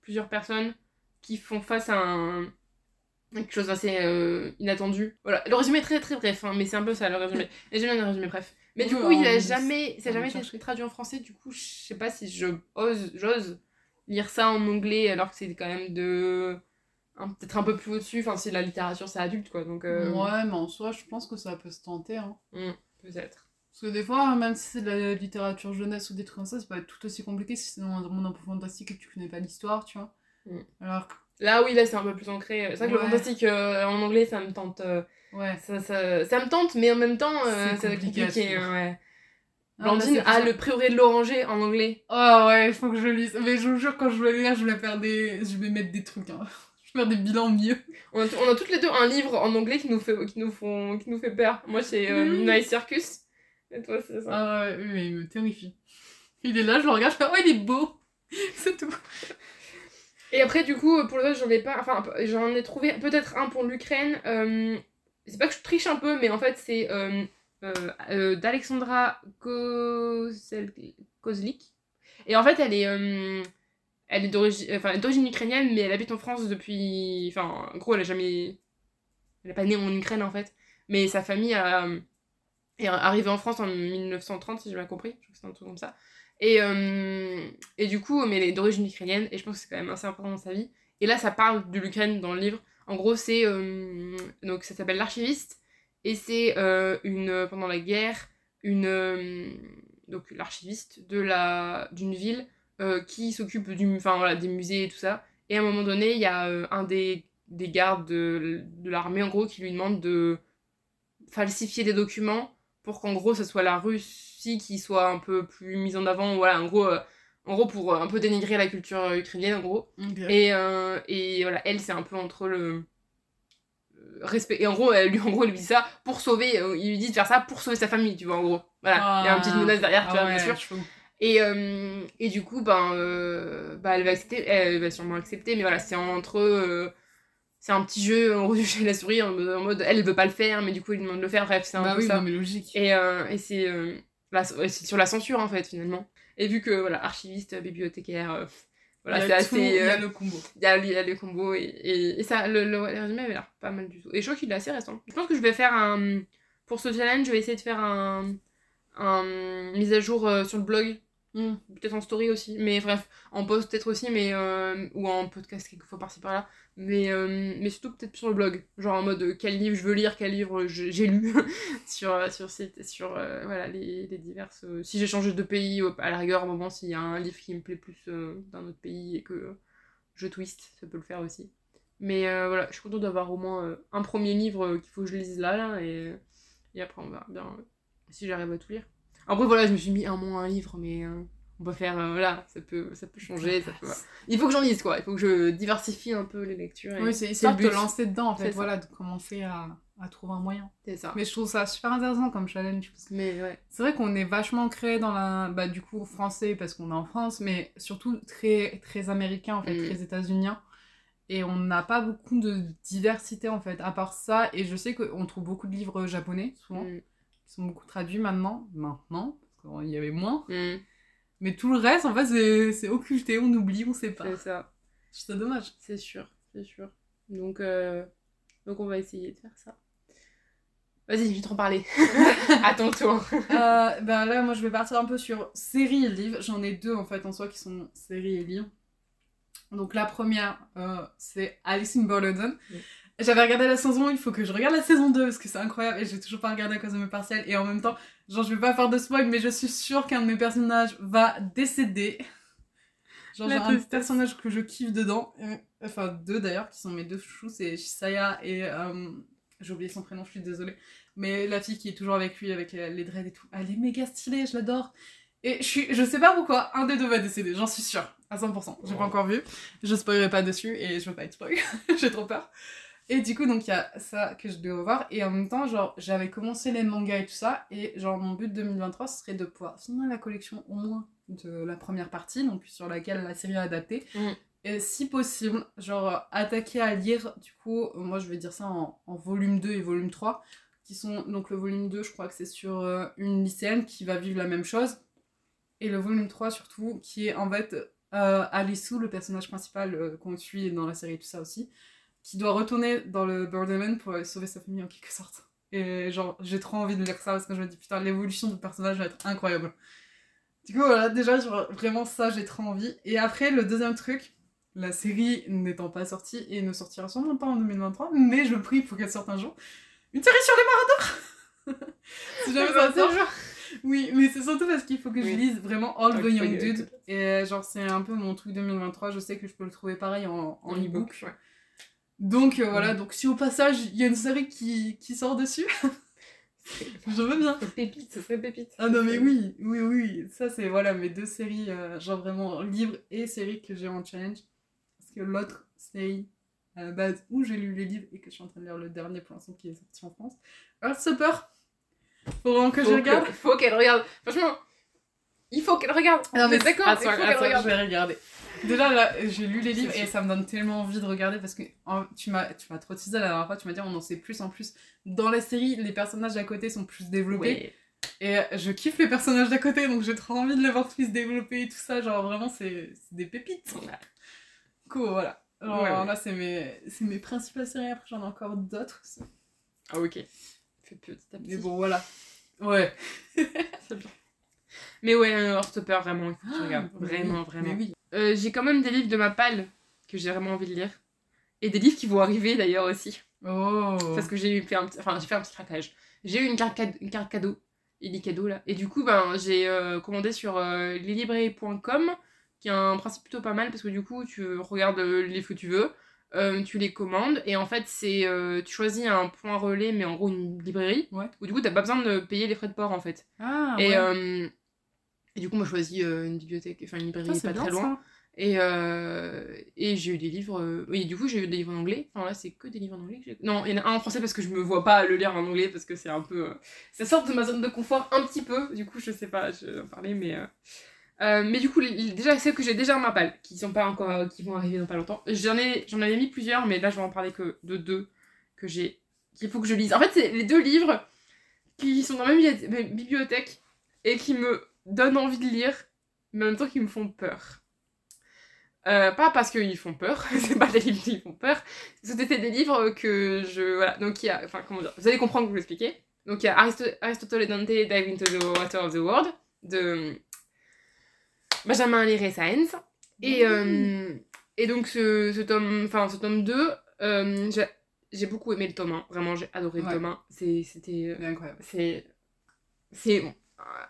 plusieurs personnes qui font face à un, quelque chose d'assez euh, inattendu. Voilà, le résumé est très très bref, hein, mais c'est un peu ça le résumé. Et j'aime bien le résumé bref. Mais du Oui, coup, il a jamais, ça jamais été traduit en français, du coup je sais pas si je ose, j'ose lire ça en anglais alors que c'est quand même de peut-être un peu plus au-dessus enfin c'est la littérature c'est adulte quoi donc euh, Ouais, mais en soi, je pense que ça peut se tenter. Hein. hmm, peut-être Parce que des fois, même si c'est de la littérature jeunesse ou des trucs comme ça, ça peut être tout aussi compliqué si c'est dans un monde un peu fantastique et que tu connais pas l'histoire, tu vois. Mm. Alors, là oui là c'est un peu plus ancré c'est vrai que le fantastique euh, en anglais ça me tente euh, ouais. ça, ça, ça me tente mais en même temps euh, C'est compliqué compliqué, ouais. Ah, Blandine a le prieuré de l'oranger en anglais Oh ouais, il faut que je lise. Mais je vous jure, quand je vais lire, je vais faire des. Je vais mettre des trucs. Hein. Je vais faire des bilans mieux. on a, on a toutes les deux un livre en anglais qui nous fait qui nous font qui nous fait peur moi c'est euh, Oui. Midnight Circus et toi c'est ça Ah ouais, mais il me terrifie. Il est là, je le regarde, je fais, oh, il est beau. C'est tout. Et après, du coup, pour le reste, j'en ai pas. Enfin, j'en ai trouvé peut-être un pour l'Ukraine. Euh, c'est pas que je triche un peu, mais en fait, c'est euh, euh, euh, d'Alexandra Kozel- Kozlik. Et en fait, elle est. elle est d'origine enfin, ukrainienne, mais elle habite en France depuis. Enfin, en gros, elle a jamais. Elle est pas née en Ukraine, en fait. Mais sa famille a, est arrivée en France en 1930, si j'ai bien compris. Je crois que c'est un truc comme ça. Et, euh, et du coup, mais d'origine ukrainienne, et je pense que c'est quand même assez important dans sa vie. Et là, ça parle de l'Ukraine dans le livre. En gros, c'est. euh, donc, ça s'appelle L'archiviste, et c'est euh, une. Pendant la guerre, une. donc, l'archiviste de la d'une ville qui s'occupe du, enfin, voilà, des musées et tout ça. Et à un moment donné, il y a un des, des gardes de, de l'armée, en gros, qui lui demande de falsifier des documents pour qu'en gros, ce soit la Russie qui soit un peu plus mise en avant. Voilà, en gros, euh, en gros pour euh, un peu dénigrer la culture euh, ukrainienne, en gros. Et... Et, et voilà, elle, c'est un peu entre le respect. Et en gros, elle lui, en gros, elle lui dit ça pour sauver. euh, il lui dit de faire ça pour sauver sa famille, tu vois, en gros. Voilà, il y a une petite menace derrière, tu vois, bien sûr. sûr. Et, euh, et du coup, ben, euh, bah, elle va accepter, elle va sûrement accepter, mais voilà, c'est entre. C'est un petit jeu, chat et la souris, en mode, en mode, elle, veut pas le faire, mais du coup, il demande de le faire, bref, c'est un Bah peu oui, ça. non, mais logique. Et, euh, et c'est euh, ouais, c'est sur la censure, en fait, finalement. Et vu que, voilà, archiviste, bibliothécaire, euh, voilà, c'est assez. il y a le combo. il y a, y a les combos et, et, et ça, le, le, le résumé avait l'air pas mal du tout. Et je crois qu'il est assez récent. Je pense que je vais faire un. Pour ce challenge, je vais essayer de faire un. un mise à jour sur le blog. Mm. Peut-être en story aussi. Mais bref, en post peut-être aussi, mais. euh, ou en podcast quelquefois par-ci par-là. Mais, euh, mais surtout peut-être sur le blog. Genre en mode euh, quel livre je veux lire, quel livre j'ai lu sur, euh, sur, sur voilà, les, les diverses. si j'ai changé de pays, à la rigueur, au moment s'il y a un livre qui me plaît plus d'un autre pays et que je twist, ça peut le faire aussi. Mais voilà, je suis contente d'avoir au moins un premier livre qu'il faut que je lise là, là et, et après on verra bien si j'arrive à tout lire. Après voilà, je me suis mis un mois un livre, mais on peut faire, euh, voilà, ça peut, ça peut changer, ça peut... voilà. Il faut que j'en lise quoi, il faut que je diversifie un peu les lectures. et- Oui, c'est de te lancer dedans, en fait, voilà, de commencer à, à trouver un moyen. C'est ça. Mais je trouve ça super intéressant comme challenge. Parce que Mais ouais. c'est vrai qu'on est vachement créé dans la. Bah, du coup, français parce qu'on est en France, mais surtout très, très américain, en fait, Mm. très états-unien. Et on n'a pas beaucoup de diversité, en fait, à part ça. Et je sais qu'on trouve beaucoup de livres japonais, souvent, Mm. qui sont beaucoup traduits maintenant. Maintenant, parce qu'il y avait moins. Mm. Mais tout le reste, en fait, c'est- occulté, on oublie, on sait pas. C'est ça. C'est dommage. C'est sûr, c'est sûr. Donc, euh, donc on va essayer de faire ça. Vas-y, je vais t'en parler. à ton tour. Euh, ben là, moi, je vais partir un peu sur séries et livres. J'en ai deux, en fait, en soi, qui sont séries et livres. Donc, la première, euh, c'est Alice in Borderland. Oui. J'avais regardé la saison 1, il faut que je regarde la saison 2, parce que c'est incroyable, et j'ai toujours pas regardé à cause de mes partiels. Et en même temps, genre, je vais pas faire de spoil, mais je suis sûre qu'un de mes personnages va décéder. Genre, La j'ai un personnage que je kiffe dedans. Euh, Enfin, deux d'ailleurs, qui sont mes deux chouchous, c'est Shisaya et... euh, j'ai oublié son prénom, je suis désolée. Mais la fille qui est toujours avec lui, avec les les dreads et tout, elle est méga stylée, je l'adore. Et je, suis, je sais pas pourquoi, un des deux va décéder, j'en suis sûre, à 100%. J'ai pas encore vu, je spoilerai pas dessus et je veux pas être spoil, j'ai trop peur. Et du coup, donc il y a ça que je dois voir. Et en même temps, genre, j'avais commencé les mangas et tout ça. Et genre, mon but 2023, ce serait de pouvoir finir la collection au moins de la première partie, donc sur laquelle la série est adaptée. Mm. Et si possible, genre, attaquer à lire, du coup, moi je vais dire ça en, en volume 2 et volume 3, qui sont, donc le volume 2, je crois que c'est sur euh, une lycéenne qui va vivre la même chose. Et le volume 3, surtout, qui est en fait euh, Alissou, le personnage principal euh, qu'on suit dans la série et tout ça aussi, qui doit retourner dans le Borderland pour sauver sa famille en quelque sorte. Et genre, j'ai trop envie de lire ça parce que je me dis, putain, l'évolution du personnage va être incroyable. Du coup, voilà, déjà, genre, vraiment ça, j'ai trop envie. Et après, le deuxième truc, la série n'étant pas sortie et ne sortira sûrement pas en 2023, mais je prie pour qu'elle sorte un jour. Une série sur les Maraudeurs Si jamais ça sort. Oui, mais c'est surtout parce qu'il faut que je lise vraiment All the Young faut y- Dude. Et euh, genre, c'est un peu mon truc 2023. Je sais que je peux le trouver pareil en, en e-book. ouais. Donc euh, voilà, Mm. donc si au passage il y a une série qui, qui sort dessus, je veux bien. Pépite, ce serait pépite. Ah non mais oui, oui, oui, ça c'est voilà mes deux séries, euh, genre vraiment livres et séries que j'ai en challenge. Parce que l'autre série à la base où j'ai lu les livres et que je suis en train de lire le dernier pour l'instant qui est sorti en France, Heartstopper, faut vraiment que je regarde. Faut qu'elle regarde. Franchement, il faut qu'elle regarde. Non, On mais d'accord, attends, il faut qu'elle attends, regarde. je vais regarder. Déjà là, j'ai lu les livres et ça me donne tellement envie de regarder parce que en- tu m'as tu m'as trop teasé la dernière fois, tu m'as dit on en sait plus en plus. Dans la série, les personnages d'à côté sont plus développés Ouais. et je kiffe les personnages d'à côté donc j'ai trop envie de les voir plus développés et tout ça, genre vraiment c'est des pépites. Ouais. Cool, voilà. Genre, Ouais, ouais. là c'est mes c'est mes principales séries après j'en ai encore d'autres. Ah, ok. Fais petit à petit. Mais bon voilà. Ouais. C'est bien. Mais ouais, Heartstopper, vraiment, il faut que tu Ah, regardes. Vraiment, oui, vraiment. Mais oui. Euh, j'ai quand même des livres de ma palle que j'ai vraiment envie de lire. Et des livres qui vont arriver d'ailleurs aussi. Oh. Parce que j'ai eu fait un petit, enfin, j'ai fait un petit craquage. J'ai eu une carte, une carte cadeau. Il dit cadeau là. Et du coup, ben, j'ai euh, commandé sur euh, leslibrairies.com, qui est un principe plutôt pas mal parce que du coup, tu regardes euh, les livres que tu veux, euh, tu les commandes et en fait, c'est tu choisis un point relais, mais en gros une librairie. Ouais. Où du coup, t'as pas besoin de payer les frais de port en fait. Ah et, ouais. Euh, et du coup, moi, je choisis euh, une bibliothèque, enfin une librairie c'est pas bien, très loin. ça. Et, euh, et j'ai eu des livres. euh, Oui, du coup, j'ai eu des livres en anglais. Enfin, là, c'est que des livres en anglais que j'ai. Non, il y en a un en français parce que je me vois pas le lire en anglais parce que c'est un peu. euh, Ça sort de ma zone de confort un petit peu. Du coup, je sais pas, je vais en parler, mais. euh, euh, mais du coup, les- déjà, celles que j'ai déjà en ma palle, qui sont pas encore. euh, qui vont arriver dans pas longtemps. J'en ai, j'en avais mis plusieurs, mais là, je vais en parler que de deux que j'ai. qu'il faut que je lise. En fait, c'est les deux livres qui sont dans ma bibliothèque et qui me donnent envie de lire, mais en même temps qui me font peur. Euh, pas parce qu'ils font peur, c'est pas des livres qui font peur, c'était des livres que je. Voilà, donc il y a. Enfin, comment dire Vous allez comprendre que je vais expliquer. Donc il y a Aristo- Aristotle et Dante Dive into the Water of the World de Benjamin Lire Saenz. Et, euh, et donc ce, ce tome, enfin ce tome 2, euh, j'ai- beaucoup aimé le tome 1, vraiment j'ai adoré Ouais. le tome 1. C'est- C'était C'est incroyable. c'est c'est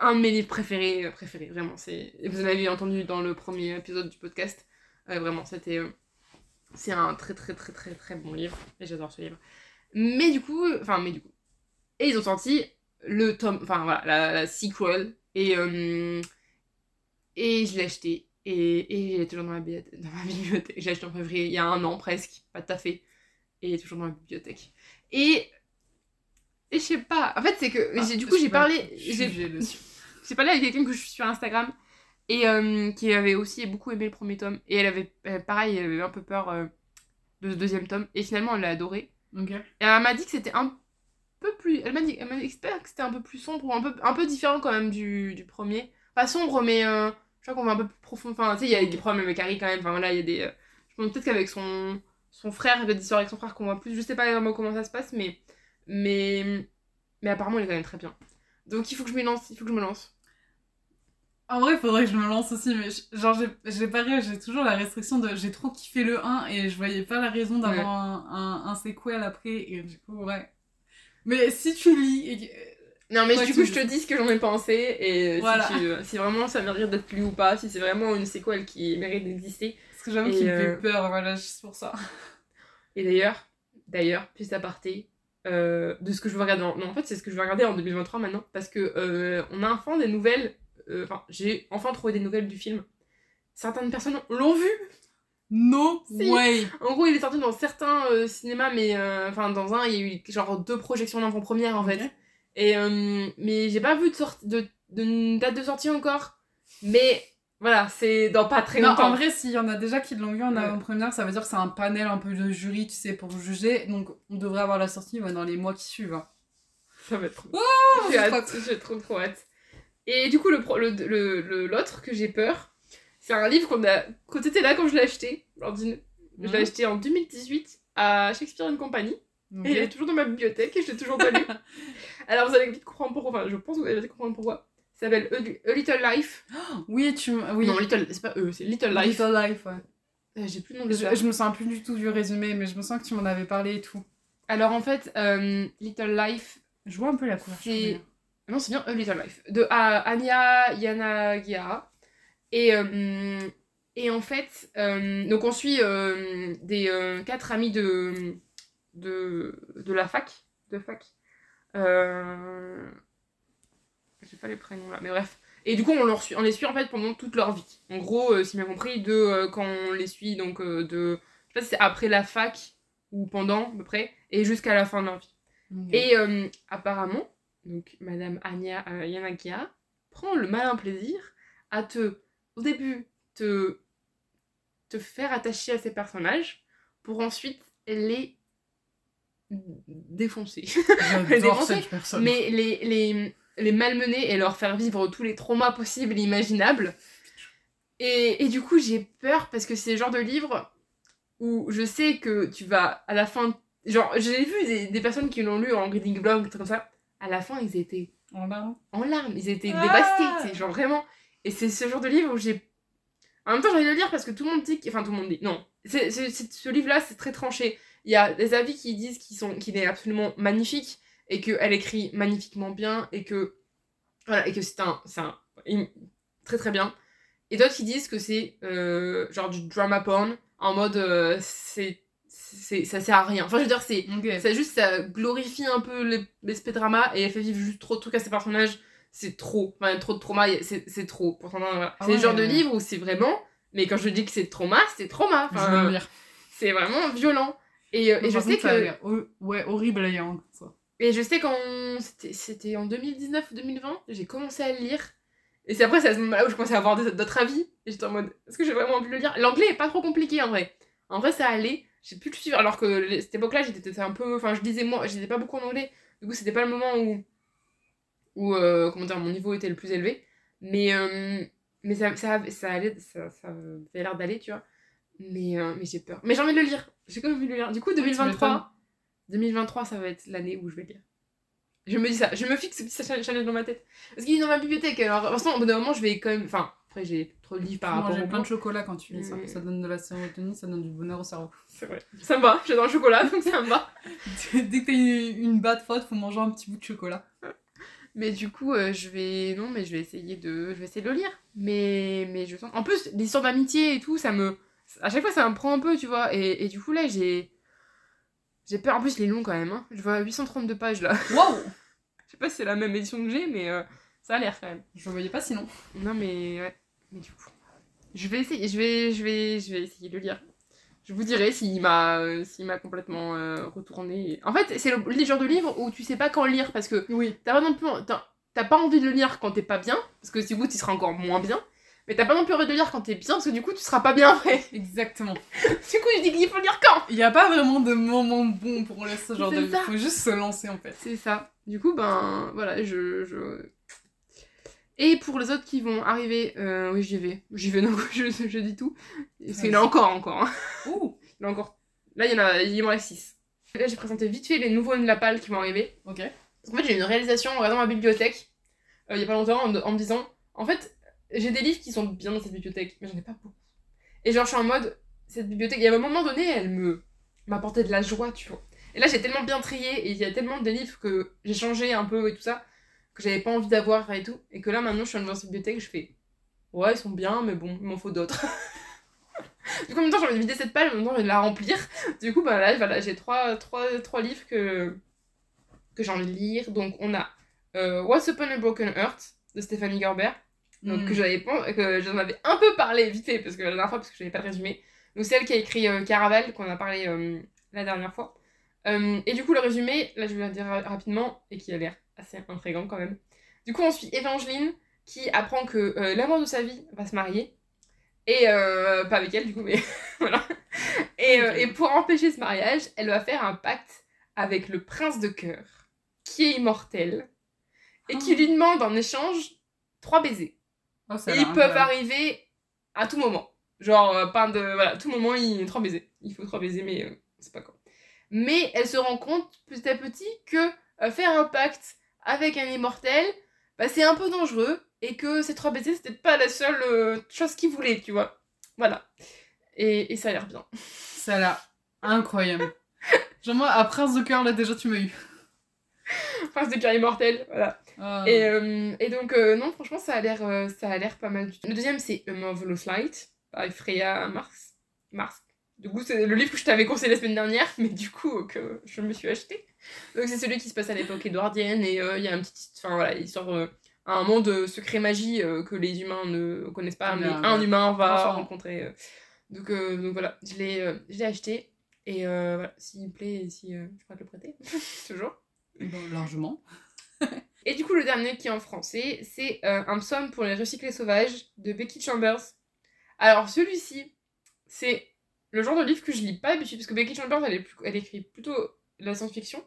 un de mes livres préférés préférés vraiment vous en avez entendu dans le premier épisode du podcast Euh, vraiment c'était euh, c'est un très très très très très bon livre et j'adore ce livre. Mais du coup enfin mais du coup et ils ont sorti le tome enfin voilà la, la sequel et euh, et je l'ai acheté et, et il est toujours dans ma, dans ma bibliothèque j'ai acheté en février il y a un an presque pas tout à fait et il est toujours dans ma bibliothèque. Et et je sais pas. En fait c'est que Ah, j'ai du coup j'ai parlé j'ai parlé avec quelqu'un que je suis sur Instagram et euh, qui avait aussi beaucoup aimé le premier tome. Et elle avait euh, pareil elle avait un peu peur euh, de ce deuxième tome. Et finalement elle l'a adoré. Ok. et elle m'a dit que c'était un peu plus elle m'a dit elle m'a que c'était un peu plus sombre ou un peu un peu différent quand même du, du premier. Pas sombre mais euh, je crois qu'on va un peu plus profond. Enfin tu sais il y a des problèmes avec Harry quand même. Enfin voilà il y a des euh, je pense peut-être qu'avec son son frère il y a des histoires avec son frère qu'on voit plus. Je sais pas vraiment comment ça se passe mais mais mais apparemment il est quand même très bien donc il faut que je me lance il faut que je me lance En vrai, faudrait que je me lance aussi, mais je- genre, j'ai- pareil, j'ai toujours la restriction de j'ai trop kiffé le 1 et je voyais pas la raison d'avoir un, un, un sequel après, et du coup, ouais. Mais si tu lis et que- Non mais du coup je te dis ce que j'en ai pensé et euh, Voilà. si, tu- si vraiment ça mérite d'être lu ou pas, si c'est vraiment une séquelle qui mérite d'exister. Parce que j'avoue qu'il me euh, fait peur, voilà, juste pour ça. Et d'ailleurs, d'ailleurs, puis aparté, euh, de ce que je veux regarder en... Non en fait c'est ce que je veux regarder en 2023 maintenant parce que euh, on a enfin des nouvelles euh, enfin, j'ai enfin trouvé des nouvelles du film. Certaines personnes l'ont vu. No Si. way. En gros, il est sorti dans certains cinémas, mais enfin, dans un, il y a eu genre deux projections en avant-première en fait. Et mais j'ai pas vu de, sorti- de, de date de sortie encore. Mais voilà, c'est dans pas très Non, longtemps. en vrai, s'il y en a déjà qui l'ont vu en Ouais. avant-première, ça veut dire que c'est un panel un peu de jury, tu sais, pour juger. Donc, on devrait avoir la sortie ouais, dans les mois qui suivent. hein. Ça va être trop. Oh, j'ai trop trop trop hâte. Et du coup, le pro- le- le- le- l'autre que j'ai peur, c'est un livre qu'on a. Quand t'étais là quand je l'ai acheté, je l'ai Mhm. acheté en 2018 à Shakespeare and Company. Ok. Et il est toujours dans ma bibliothèque et je l'ai toujours pas lu. Alors vous allez vite comprendre pourquoi. Enfin, je pense que vous allez vite comprendre pourquoi. Ça s'appelle A, A Little Life. Oui, tu oui. Non, Little, c'est pas eux, c'est Little Life. Little Life, ouais. Euh, J'ai plus le nom de Je, me souviens plus du tout du résumé, mais je me sens que tu m'en avais parlé et tout. Alors en fait, euh, Little Life, Je vois un peu la couverture. Non c'est bien A Little Life, de A- Anya Yanagihara. Et, euh, et en fait, donc on suit des quatre amis de, de, de la fac. De fac. J'ai pas les prénoms là, mais bref. Et du coup, on, leur suit, on les suit en fait pendant toute leur vie. En gros, euh, si bien compris, de euh, quand on les suit, donc euh, de. Je sais pas si c'est après la fac ou pendant, à peu près, et jusqu'à la fin de leur vie. Et apparemment, donc Madame Anya Yanakia prend le malin plaisir à te, au début, te, te faire attacher à ces personnages pour ensuite les défoncer. J'adore cette personne. Mais les, les, les malmener et leur faire vivre tous les traumas possibles et imaginables. Et, et du coup, j'ai peur parce que c'est le genre de livre où je sais que tu vas à la fin. Genre, j'ai vu des, des personnes qui l'ont lu en reading blog, trucs comme ça. À la fin, ils étaient En larmes. en larmes, ils étaient Ah dévastés, sais, genre vraiment. Et c'est ce genre de livre où j'ai. En même temps, j'ai envie de le lire parce que tout le monde dit. que- Enfin, tout le monde dit. Non. C'est, c'est- c'est- ce livre-là, c'est très tranché. Il y a des avis qui disent qu'il est absolument magnifique et qu'elle écrit magnifiquement bien et que. Voilà, et que c'est un. C'est un. Très très bien. Et d'autres qui disent que c'est euh, genre du drama porn en mode. euh, c'est, c'est, ça sert à rien. Enfin, je veux dire, c'est. Ok. C'est juste, ça glorifie un peu les- drama et elle fait vivre juste trop de trucs à ses personnages. C'est trop. Enfin, trop de trauma, c'est c'est trop. Ah c'est le genre ouais. de livre où c'est vraiment. Mais quand je dis que c'est trauma, c'est trauma. Enfin, c'est vraiment violent. Et, euh, et je sais ça que. Ouais, horrible à ça. Et je sais qu'en. C'était c'était en 2019 ou 2020, j'ai commencé à le lire. Et c'est après, c'est à ce moment-là où je commençais à avoir d'autres avis. Et j'étais en mode, est-ce que j'ai vraiment envie de le lire? L'anglais est pas trop compliqué en vrai. En vrai, ça allait. J'ai pu le suivre. Alors que cette époque-là, j'étais peut-être un peu. Enfin, je disais moi, je disais pas beaucoup en anglais. Du coup, c'était pas le moment où. Où, euh, comment dire, mon niveau était le plus élevé. Mais. euh, mais ça, ça, ça allait. Ça, ça avait l'air d'aller, tu vois. Mais, euh, mais j'ai peur. Mais j'ai envie de le lire. J'ai quand même envie de le lire. Du coup, tu 2023. 2023, ça va être l'année où je vais lire. Je me dis ça, je me fixe ce petit cha- challenge dans ma tête. Parce qu'il est dans ma bibliothèque, alors de toute façon, au bout d'un moment, je vais quand même. Enfin, après, j'ai trop de livres par rapport au plein de chocolat quand tu lis ça. Ça donne de la sérotonine, ça donne du bonheur au cerveau. C'est vrai. Ça me va, j'adore le chocolat, donc ça me va. Dès que t'as une, une bad faute, faut manger un petit bout de chocolat. Mais du coup, euh, je vais. Non, mais je vais essayer de. Je vais essayer de le lire. Mais, mais je sens. En plus, l'histoire d'amitié et tout, ça me. À chaque fois, ça me prend un peu, tu vois. Et, et du coup, là, j'ai. J'ai peur. En plus, il est long quand même. Hein. Je vois 832 pages là. Waouh Je sais pas si c'est la même édition que j'ai, mais euh, ça a l'air quand même. Je voyais pas sinon. Non mais ouais, mais du coup, je vais essayer, je vais, je vais, je vais essayer de le lire. Je vous dirai s'il m'a, euh, s'il m'a complètement euh, retourné. En fait, c'est le, le genre de livre où tu sais pas quand lire parce que Oui. t'as pas non plus, t'as, t'as pas envie de le lire quand t'es pas bien parce que du coup tu seras encore moins bien. Mais t'as pas non plus envie de lire quand t'es bien parce que du coup tu seras pas bien après. Exactement. du coup je dis qu'il faut lire quand? Il y a pas vraiment de moment bon pour laisser ce genre de. ça. Faut juste se lancer en fait. C'est ça. Du coup, ben voilà, je. je... Et pour les autres qui vont arriver, euh, oui, j'y vais. J'y vais, donc je, je dis tout. Parce qu'il y en a encore, encore. hein. Ouh Il y en a encore. Là, il y en a, il m'en reste 6. Là, j'ai présenté vite fait les nouveaux de la palle qui vont arriver. Ok. En fait, j'ai eu une réalisation en regardant ma bibliothèque, euh, il y a pas longtemps, en, en me disant En fait, j'ai des livres qui sont bien dans cette bibliothèque, mais j'en ai pas beaucoup. Et genre, je suis en mode Cette bibliothèque, il y a un moment donné, elle me m'apportait de la joie, tu vois. Et là, j'ai tellement bien trié, et il y a tellement de livres que j'ai changé un peu et tout ça, que j'avais pas envie d'avoir et tout. Et que là, maintenant, je suis dans cette bibliothèque, je fais Ouais, ils sont bien, mais bon, il m'en faut d'autres. du coup, en même temps, j'ai envie de vider cette page, en même temps, j'ai envie de la remplir. Du coup, bah là, voilà, j'ai trois, trois, trois livres que, que j'ai envie de lire. Donc, on a euh, What's Upon a Broken Heart de Stéphanie Gerber. Donc que j'avais que j'en avais un peu parlé vite fait parce que la dernière fois parce que je n'avais pas le résumé. Donc c'est elle qui a écrit euh, Caraval qu'on a parlé euh, la dernière fois. Euh, et du coup le résumé, là je vais le dire ra- rapidement et qui a l'air assez intrigant quand même. Du coup on suit Evangeline qui apprend que euh, l'amour de sa vie va se marier. Et euh, pas avec elle du coup mais voilà. Et, et pour empêcher ce mariage, elle va faire un pacte avec le prince de cœur qui est immortel et qui Oh. lui demande en échange trois baisers. Oh, Et ils peuvent arriver à tout moment. Genre, euh, pas de. Voilà, à tout moment, il trois baisers. Il faut trois baisers, mais euh, c'est pas quoi. Mais elle se rend compte petit à petit que euh, faire un pacte avec un immortel, bah, c'est un peu dangereux. Et que ces trois baisers, c'était pas la seule euh, chose qu'il voulait, tu vois. Voilà. Et, et ça a l'air bien. Ça a l'air incroyable. Genre, moi, à Prince de cœur, là, déjà, tu m'as eu. Prince de cœur immortel, voilà. Ah. Et, euh, et donc, euh, non, franchement, ça a l'air euh, ça a l'air pas mal. du tout. Le deuxième, c'est A Marvelous Light, par Freya Mars. Mars. Du coup, c'est le livre que je t'avais conseillé la semaine dernière, mais du coup, que je me suis acheté. Donc, c'est celui qui se passe à l'époque édouardienne, et euh, il y a un petit. Enfin, voilà, il sort un monde secret magie que les humains ne connaissent pas, mais Bien, un ouais. humain va rencontrer. Donc, donc, voilà, je l'ai acheté, et voilà, s'il me plaît, si je pourrais te le prêter, toujours. Bon, largement. Et du coup, le dernier qui est en français, c'est euh, Un psaume pour les recyclés sauvages de Becky Chambers. Alors, celui-ci, c'est le genre de livre que je lis pas d'habitude, parce que Becky Chambers, elle, est plus- elle écrit plutôt de la science-fiction.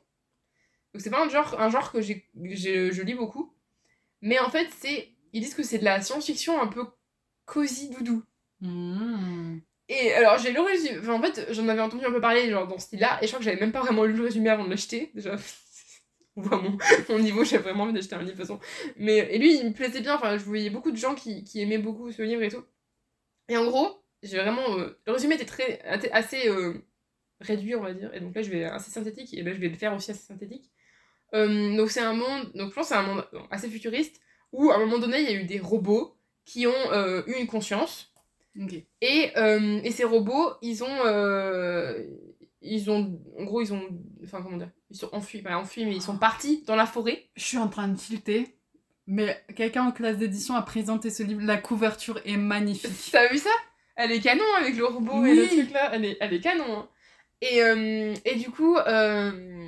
Donc, c'est pas un genre, un genre que je lis beaucoup. Mais en fait, c'est ils disent que c'est de la science-fiction un peu cosy doudou. Mmh. Et alors, j'ai le résumé. Enfin, en fait, j'en avais entendu un peu parler, genre, dans ce style-là, et je crois que j'avais même pas vraiment lu le résumé avant de l'acheter. Déjà, on voit mon, mon niveau, j'avais vraiment envie d'acheter un livre de toute façon. Mais, et lui, il me plaisait bien, enfin, je voyais beaucoup de gens qui, qui aimaient beaucoup ce livre et tout. Et en gros, j'ai vraiment. euh, le résumé était très, assez euh, réduit, on va dire, et donc là, je vais assez synthétique, et là, je vais le faire aussi assez synthétique. Euh, donc, c'est un monde, donc je pense c'est un monde assez futuriste, où à un moment donné, il y a eu des robots qui ont eu une conscience. Et, et ces robots, ils ont, ils ont, en gros, ils ont, enfin comment dire, ils sont enfuis, pas enfuis, mais ils sont partis dans la forêt. Je suis en train de tilter, mais quelqu'un en classe d'édition a présenté ce livre. La couverture est magnifique. T'as vu ça? Elle est canon avec le robot et Oui. le truc là, elle est, elle est canon. hein. Et, euh, et du coup, euh,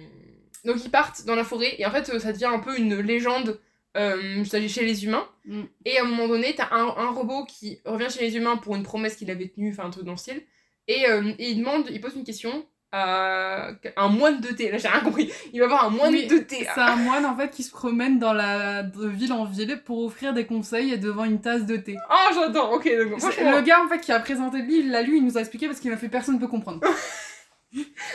donc ils partent dans la forêt et en fait, ça devient un peu une légende euh, chez les humains. Mm. Et à un moment donné, t'as un, un robot qui revient chez les humains pour une promesse qu'il avait tenue, enfin un truc dans le style. Et, euh, et il demande, il pose une question à un moine de thé. Là, j'ai rien compris. Il va avoir un moine Oui, de thé. C'est un moine en fait qui se promène dans la de ville en ville pour offrir des conseils devant une tasse de thé. Ah, j'adore. Ok, donc. Le gars en fait qui a présenté le livre, il l'a lu, il nous a expliqué parce qu'il a fait personne ne peut comprendre.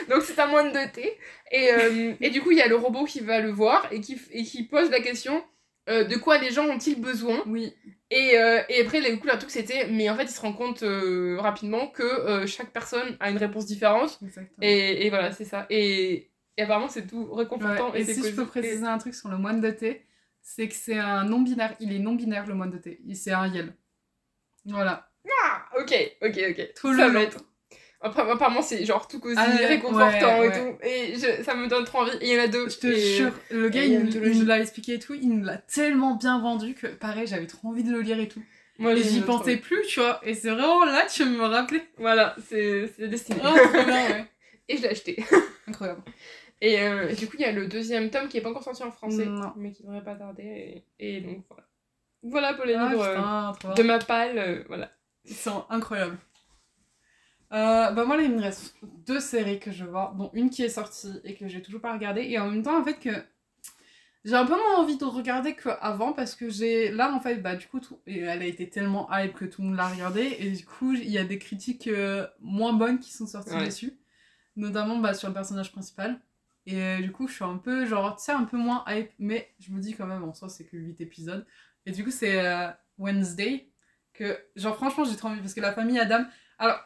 Donc c'est un moine de thé. Et, euh, et du coup, il y a le robot qui va le voir et qui, et qui pose la question euh, de quoi les gens ont-ils besoin? Oui. Et, euh, et après, du coup, le truc c'était, mais en fait, il se rend compte euh, rapidement que euh, chaque personne a une réponse différente. Et, et voilà, c'est ça. Et, et apparemment, c'est tout réconfortant. Et, si je peux préciser un truc sur le moine de thé, c'est que c'est un non-binaire. Il est non-binaire le moine de thé. Il- C'est un yel. Voilà. Ah, ok, ok, ok. Tout ça le long. Apparemment, c'est genre tout cosy, Ah réconfortant ouais, et tout. Et je- ça me donne trop envie. Et il y en a deux. Je te et- jure, le gars, et il nous l'a expliqué et tout, il nous l'a tellement bien vendu que, pareil, j'avais trop envie de le lire et tout. Moi, Et j'y pensais plus, tu vois. Et c'est vraiment là, tu me rappelais. Voilà, c'est c'est destiné. Oh, ouais. Et je l'ai acheté. Incroyable. Et euh, du coup, il y a le deuxième tome qui est pas encore sorti en français, Non. mais qui devrait pas tarder. Et, et donc voilà. Voilà pour les Ah, livres euh, putain, de ma palle. euh, voilà. Ils sont incroyables. Euh, bah moi là il me reste deux séries que je vois, dont une qui est sortie et que j'ai toujours pas regardée. Et en même temps en fait que j'ai un peu moins envie de regarder qu'avant parce que j'ai là en fait bah du coup tout... et elle a été tellement hype que tout le monde l'a regardée. Et du coup il y a des critiques euh, moins bonnes qui sont sorties Ouais. dessus, notamment bah, sur le personnage principal. Et euh, du coup je suis un peu genre tu sais un peu moins hype mais je me dis quand même en soi c'est que 8 épisodes. Et du coup c'est euh, Wednesday que genre franchement j'ai trop envie parce que la famille Adam alors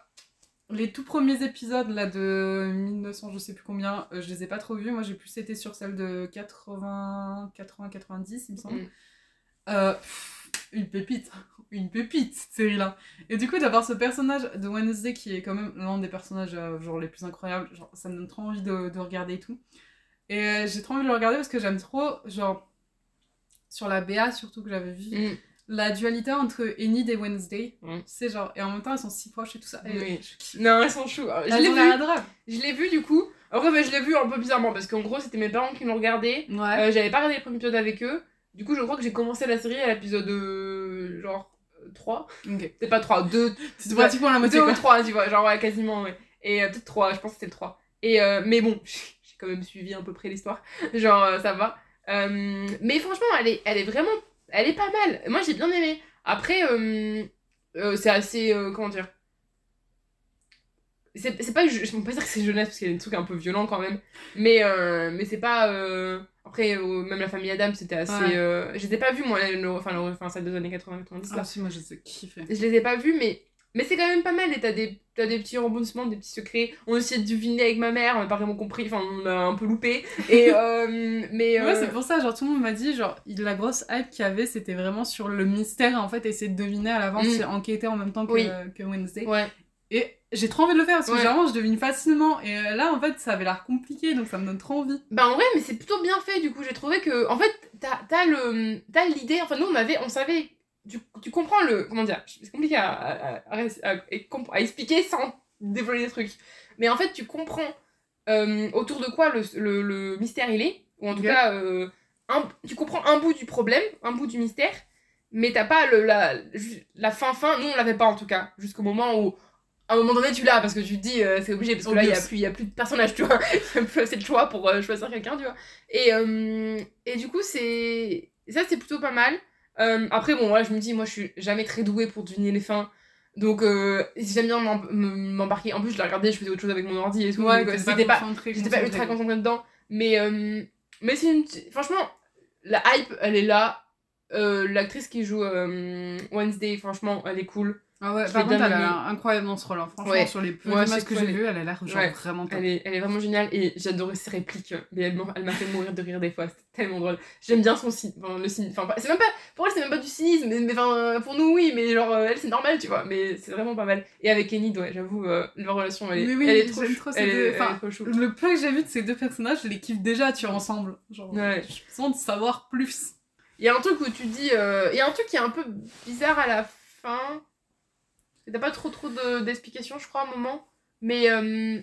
les tout premiers épisodes là de 1900 je sais plus combien euh, je les ai pas trop vus. Moi j'ai plus été sur celle de 80 80 90 il me semble. Mm. Euh, pff, une pépite. Une pépite cette série là et du coup d'avoir ce personnage de Wednesday qui est quand même l'un des personnages euh, genre les plus incroyables genre ça me donne trop envie de, de regarder et tout. Et euh, j'ai trop envie de le regarder parce que j'aime trop genre sur la BA surtout que j'avais vu. Mm. La dualité entre Enid et Wednesday. Mm. C'est genre, et en même temps, elles sont si proches et tout ça. Et Oui. je. Non, elles sont chou. Je l'ai vu. Je l'ai vu du coup. Après, bah, je l'ai vu un peu bizarrement parce qu'en gros, c'était mes parents qui l'ont regardé. Ouais. Euh, J'avais pas regardé les premiers épisodes avec eux. Du coup, je crois que j'ai commencé la série à l'épisode euh, genre euh, 3. ok. C'est pas 3, 2, C'est pratiquement la moitié, 2 ou quoi. 3, tu vois. Genre, ouais, quasiment, ouais. Et euh, peut-être 3, je pense que c'était le 3. Et, euh, mais bon, j'ai quand même suivi à peu près l'histoire. Genre, euh, ça va. Euh, mais franchement, elle est, elle est vraiment. Elle est pas mal. Moi, j'ai bien aimé. Après, euh, euh, c'est assez. euh, comment dire? C'est pas je je peux pas dire que c'est jeunesse parce qu'il y a des trucs un peu violents quand même mais mais c'est pas après même la famille Adam c'était assez Ouais. je les ai pas vus moi le, enfin le, enfin celle des années 80 90 là Ah, si, moi, je sais kiffer. je les ai pas vus mais mais c'est quand même pas mal et t'as des t'as des petits rebondissements des petits secrets on a essayé de deviner avec ma mère on a pas vraiment compris enfin on a un peu loupé et euh, mais euh, Ouais, c'est pour ça, genre tout le monde m'a dit, genre, la grosse hype qu'il y avait, c'était vraiment sur le mystère, en fait, essayer de deviner à l'avance, Mm. et enquêter en même temps que, Oui. que Wednesday. ouais Et j'ai trop envie de le faire, parce que Ouais. généralement, je devine facilement, et euh, là, en fait, ça avait l'air compliqué, donc ça me donne trop envie. Bah en vrai, mais c'est plutôt bien fait du coup. J'ai trouvé que, en fait, t'as t'as le, t'as l'idée. Enfin nous on avait, on savait. Tu, tu comprends le, comment dire C'est compliqué à, à, à, expliquer sans dévoiler des trucs. Mais en fait, tu comprends euh, autour de quoi le, le, le mystère il est, ou en tout cas, euh, un, tu comprends un bout du problème, un bout du mystère, mais t'as pas le, la, la fin fin. Nous on l'avait pas en tout cas, jusqu'au moment où à un moment donné tu l'as parce que tu te dis euh, c'est obligé parce que là il y a a plus de personnages tu vois. Il y a plus assez de choix pour choisir quelqu'un tu vois. Et et du coup c'est ça c'est plutôt pas mal Euh, après bon voilà je me dis moi je suis jamais très douée pour deviner les fins donc euh, j'aime bien m'em- m'embarquer en plus je l'ai regardé je faisais autre chose avec mon ordi et tout donc, euh, c'était pas J'étais pas ultra concentré. concentrée dedans, mais, euh, mais c'est une. Franchement, la hype, elle est là. Euh, L'actrice qui joue euh, Wednesday, franchement, elle est cool. Ah ouais, Je par contre, elle a l'air incroyable dans ce rôle. hein. Franchement, Ouais. sur les peu Ouais, d'images c'est que j'ai vues, elle a l'air genre Ouais. vraiment top. Elle est, elle est vraiment géniale et j'adorais ses répliques. Mais elle m'a fait mourir de rire des fois, c'était tellement drôle. J'aime bien son cynisme. Enfin, le cynisme. Enfin, pas- c'est même pas. Pour elle, c'est même pas du cynisme, mais, mais enfin, pour nous, oui, mais genre, euh, elle, c'est normal, tu vois. Mais c'est vraiment pas mal. Et avec Enid, ouais, j'avoue, euh, leur relation, elle est, Mais oui, elle est trop trop ces elle, deux- est, elle enfin, est trop chou. Le peu que j'ai vu de ces deux personnages, je les kiffe déjà, tu vois, ensemble. Genre, Ouais. je sens de savoir plus. Il y a un truc où tu dis. euh, Il y a un truc qui est un peu bizarre à la fin. T'as pas trop trop de- d'explications, je crois, à un moment. Mais. euh,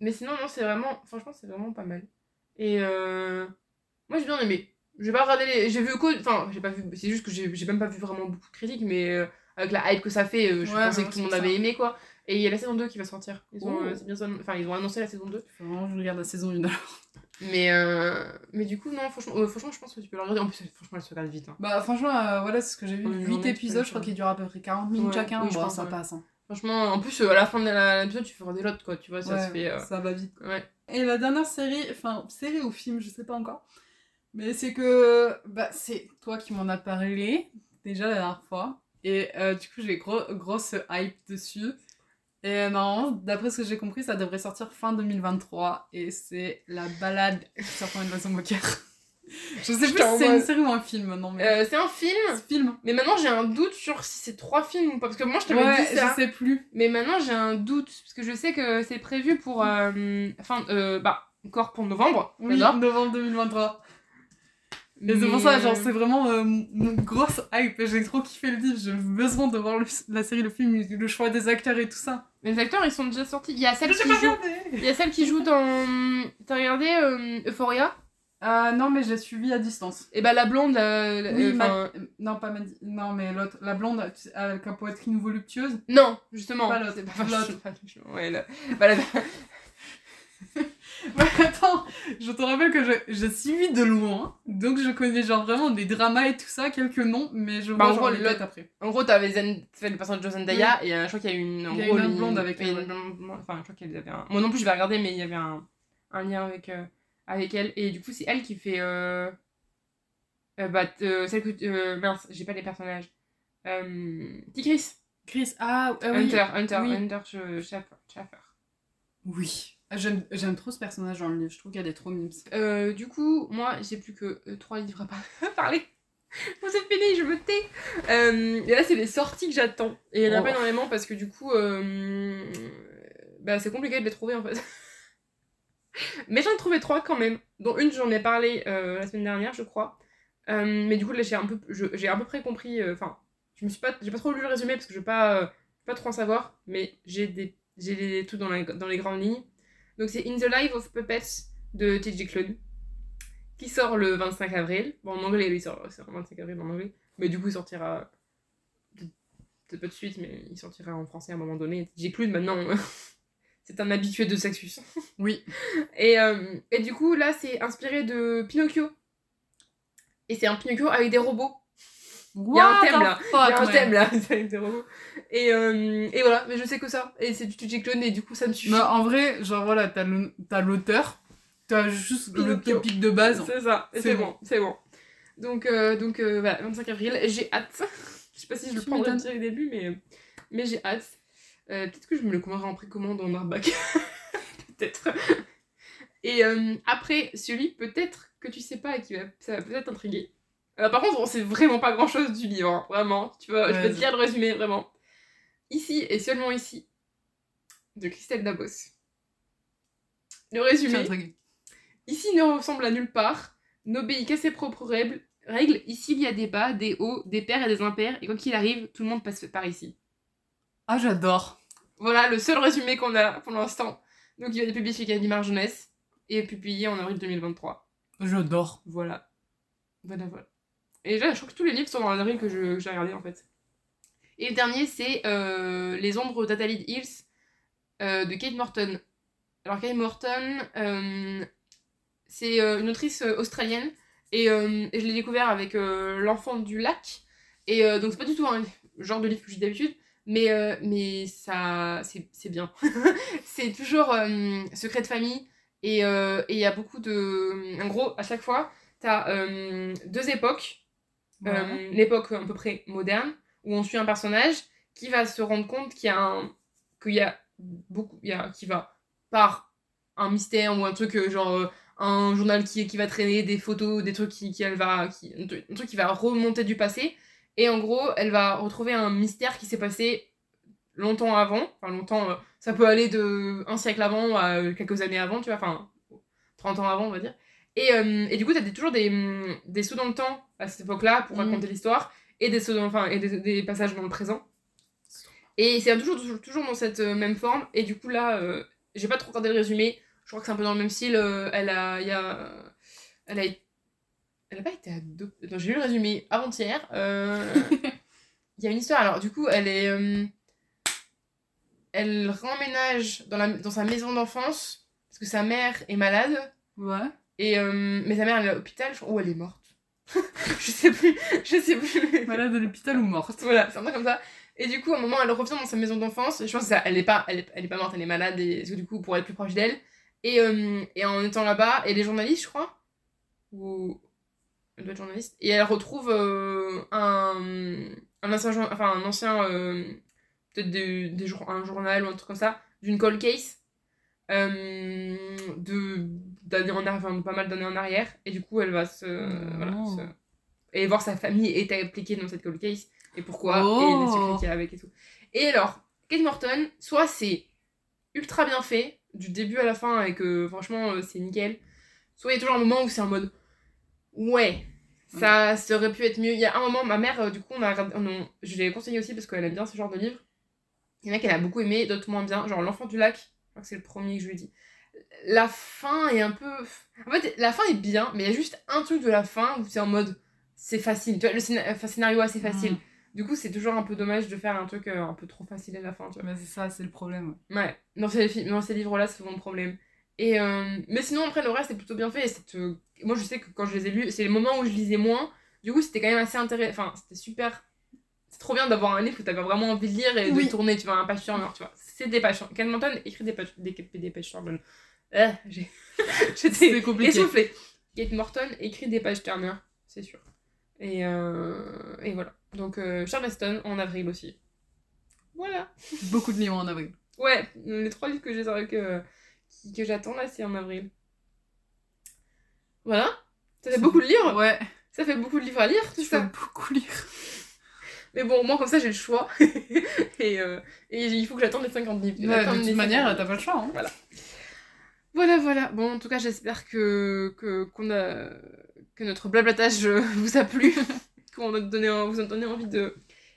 Mais sinon, non, c'est vraiment. Franchement, c'est vraiment pas mal. Et. euh, Moi, j'ai bien aimé. J'ai pas regardé les. J'ai vu. Enfin, j'ai pas vu. C'est juste que j'ai même pas vu vraiment beaucoup de critiques, mais euh, avec la hype que ça fait, je Ouais, pensais que tout le monde avait aimé, quoi. Et il y a la saison 2 qui va sortir. Ils ont, bien enfin, ils ont annoncé la saison 2. Faut vraiment que je regarde la saison 1 alors. Mais, euh, mais du coup, non, franchement, euh, franchement, je pense que tu peux la regarder. En plus, franchement, elle se regarde vite. hein. Bah, franchement, euh, voilà, c'est ce que j'ai vu. Une 8 journée, tu peux épisodes, je crois qu'ils durent à peu près 40 minutes Ouais, chacun. oui, je pense, ça ouais. passe. hein. Franchement, en plus, à la fin de l'épisode, tu fais regarder l'autre, quoi. Tu vois, ça Ouais, se fait. Ça va vite. Ouais. Et la dernière série, enfin, série ou film, je sais pas encore. Mais c'est que. Bah, c'est toi qui m'en as parlé, déjà la dernière fois. Et du coup, j'ai gros, grosse hype dessus. Et normalement, d'après ce que j'ai compris, ça devrait sortir fin 2023. Et c'est La balade sur une maison moqueur. je sais Je plus si c'est une série ou un film, non mais. Euh, c'est un film, c'est film. mais maintenant j'ai un doute sur si c'est trois films ou pas. Parce que moi, je t'avais Ouais, dit ça. je sais plus. Mais maintenant, j'ai un doute. Parce que je sais que c'est prévu pour. euh, Fin. euh, bah, encore pour novembre. Oui, novembre 2023. Et c'est pour ça, Mais, genre, euh, c'est vraiment euh, mon grosse hype. J'ai trop kiffé le livre. J'ai besoin de voir le- la série, le film, le choix des acteurs et tout ça. Les acteurs, ils sont déjà sortis. Il y a celle qui joue. Il y a celle qui joue dans. T'as regardé euh, Euphoria? Ah non, mais j'ai suivi à distance. Et bah, la blonde. euh, la- Oui, euh, Ma- enfin, Non, pas Maddy. Non, mais l'autre. La blonde avec la poitrine voluptueuse. Non, justement. Pas l'autre, pas l'autre. Ouais, la- bah, la- Ouais, attends, je te rappelle que je- j'ai suivi de loin. Donc je connais genre vraiment des dramas et tout ça, quelques noms, mais je Bah, vois en genre gros, les têtes après. En gros, t'avais Zen... fait le personnage de Zendaya et euh, je crois qu'il y a une. En Il y a gros, une blonde avec y elle, Enfin, je crois qu'elle avait un. Moi non plus, je vais regarder, mais il y avait un, un lien avec, euh, avec elle. Et du coup, c'est elle qui fait. Euh... euh, bah, celle que. mince, j'ai pas les personnages. Euh... Tigris. Chris, ah, ah oui. Hunter, Hunter, oui. Hunter Sch- Schaffer. Schaffer. Oui. Ah, J'aime trop ce personnage dans le livre, je trouve qu'il y a des trop mimes. Euh, du coup, moi, j'ai plus que euh, trois livres à par- à parler. Bon, c'est fini, je me tais. Euh, et là, c'est les sorties que j'attends. Et il y en a Oh. pas énormément parce que du coup, bah, c'est compliqué de les trouver en fait. Mais j'en ai trouvé trois quand même. Dont une, j'en ai parlé la semaine dernière, je crois. Mais du coup, là, j'ai un peu, j'ai à peu près compris. Enfin, je me suis pas, j'ai pas trop lu le résumé parce que je veux pas, pas trop en savoir. Mais j'ai des, j'ai des dans, la- dans les grandes lignes. Donc c'est In the Life of Puppets de TJ Klune qui sort le 25 avril. Bon, en anglais, lui, il sort, le 25 avril en anglais. Mais du coup, il sortira peut-être pas de suite, mais il sortira en français à un moment donné. TJ Klune, maintenant, c'est un habitué de Saxus. Oui. Et, euh, et du coup, là, c'est inspiré de Pinocchio. Et c'est un Pinocchio avec des robots. Il y a un thème, là. Il y a un ouais. thème là. Et, euh, et voilà, mais je sais que ça. Et c'est du TJ Clone, et du coup, ça me suffit. Mais en vrai, genre voilà, t'as le- l'auteur, t'as juste le topic de base. C'est ça, C'est bon, c'est bon. Donc, euh, donc euh, voilà, 25 avril, j'ai hâte. je sais pas si je le Tu prendrai au début, mais, mais j'ai hâte. Euh, Peut-être que je me le commanderai en précommande en hardback. peut-être. Et euh, après, celui peut-être que tu sais pas et qui va, ça va peut-être t'intriguer. Euh, par contre, on sait vraiment pas grand chose du livre, hein, vraiment. Tu vois, je peux te lire le résumé, vraiment. Ici et seulement ici, de Christelle Dabos. Le résumé. Ici ne ressemble à nulle part, n'obéit qu'à ses propres règles. règles. Ici, il y a des bas, des hauts, des pairs et des impairs, et quoi qu'il arrive, tout le monde passe par ici. Ah, j'adore. Voilà le seul résumé qu'on a pour l'instant. Donc, il va être publié chez Gallimard Jeunesse et publié en avril 2023. J'adore. Voilà. Voilà, voilà. Et là, je crois que tous les livres sont dans l'avril que j'ai regardé en fait. Et le dernier, c'est euh, Les ombres d'Athalid Hills euh, de Kate Morton. Alors, Kate Morton, euh, c'est une autrice australienne et, je l'ai découvert avec L'enfant du lac. Et donc, c'est pas du tout un genre de livre que j'ai d'habitude, mais, mais ça, c'est bien. c'est toujours secret de famille et il y a beaucoup de. En gros, à chaque fois, t'as deux époques. Euh, l'époque à peu près moderne, où on suit un personnage qui va se rendre compte qu'il y a un. qu'il y a beaucoup. il y a, qui va par un mystère ou un truc euh, genre. euh, un journal qui, qui va traîner des photos, des trucs qui, qui elle va. Qui, un truc qui va remonter du passé. Et en gros, elle va retrouver un mystère qui s'est passé longtemps avant. Enfin, longtemps. ça peut aller de un siècle avant à quelques années avant, tu vois. Enfin, 30 ans avant, on va dire. Et, et du coup, t'as des- toujours des, des sauts dans le temps à cette époque-là pour Mm. raconter l'histoire, et des sauts dans- enfin, et des, des passages dans le présent. Et c'est toujours, toujours, toujours dans cette euh, même forme. Et du coup, là, euh, j'ai pas trop regardé le résumé. Je crois que c'est un peu dans le même style. euh, elle a. il Y a elle a. Elle a pas été adoptée. Attends, J'ai lu le résumé avant-hier. euh, Il y a une histoire. Alors, du coup, elle est. Elle remménage dans, la, dans sa maison d'enfance parce que sa mère est malade. Ouais. Et mais sa mère elle est à l'hôpital, ou elle est morte. je sais plus, je sais plus. Malade de l'hôpital ou morte. Voilà, c'est un truc comme ça. Et du coup, à un moment, elle revient dans sa maison d'enfance. Je pense que ça, elle est pas, elle est, elle est pas morte, elle est malade. Et du coup, pour être plus proche d'elle. Et, euh, et en étant là-bas, et les journalistes, je crois, ou elle doit être journaliste. Et elle retrouve euh, un, un ancien, enfin un ancien, euh, peut-être des, des jour- un journal ou un truc comme ça, d'une cold case. de d'années en arrière, enfin, pas mal d'années en arrière. Et du coup, elle va se, Oh. voilà, se- et voir sa famille est impliquée dans cette cold case et pourquoi et Oh. les secrets qu'il y a avec et tout. Et alors, Kate Morton, soit c'est ultra bien fait du début à la fin et que franchement euh, c'est nickel, soit il y a toujours un moment où c'est en mode ouais, ça, ça aurait pu être mieux. Il y a un moment, ma mère, euh, du coup, on a on- je l'ai conseillé aussi parce qu'elle aime bien ce genre de livre. Il y en a qu'elle a beaucoup aimé, d'autres moins bien, genre L'enfant du lac, je crois que c'est le premier que je lui ai dit. La fin est un peu. En fait, la fin est bien, mais il y a juste un truc de la fin où c'est en mode c'est facile. Tu vois, le scéna- enfin, scénario assez facile. Du coup, c'est toujours un peu dommage de faire un truc euh, un peu trop facile à la fin, tu vois. Mais c'est ça, c'est le problème. Ouais, dans ces, dans ces livres-là, c'est souvent le problème. Et, euh, mais sinon, après, le reste est plutôt bien fait. et euh, moi, je sais que quand je les ai lus, c'est les moments où je lisais moins. Du coup, c'était quand même assez intéressant. Enfin, c'était super. C'est trop bien d'avoir un livre où t'avais vraiment envie de lire et Oui. de tourner, tu vois, un page turner, tu vois. C'est des pages. Ken Manton écrit des pages, des, des pages. Ah, j'ai... J'étais essoufflée. Kate Morton écrit des pages turner, c'est sûr. Et, euh, et voilà. Donc, euh, Charleston en avril aussi. Voilà. Beaucoup de livres en avril. Ouais, les trois livres que que, qui- que j'attends là, c'est en avril. Voilà. Ça fait beaucoup de livres. Ouais. Ça fait beaucoup de livres à lire, tout Je ça. beaucoup lire. Mais bon, moins comme ça, j'ai le choix. et, euh, et il faut que j'attende les 50 livres. Ouais, J'attends de toute 50 manière, t'as pas le choix. Hein. Voilà, voilà. Bon, en tout cas, j'espère que que- qu'on a que notre blablatage euh, vous a plu, qu'on a donné, vous a donné envie de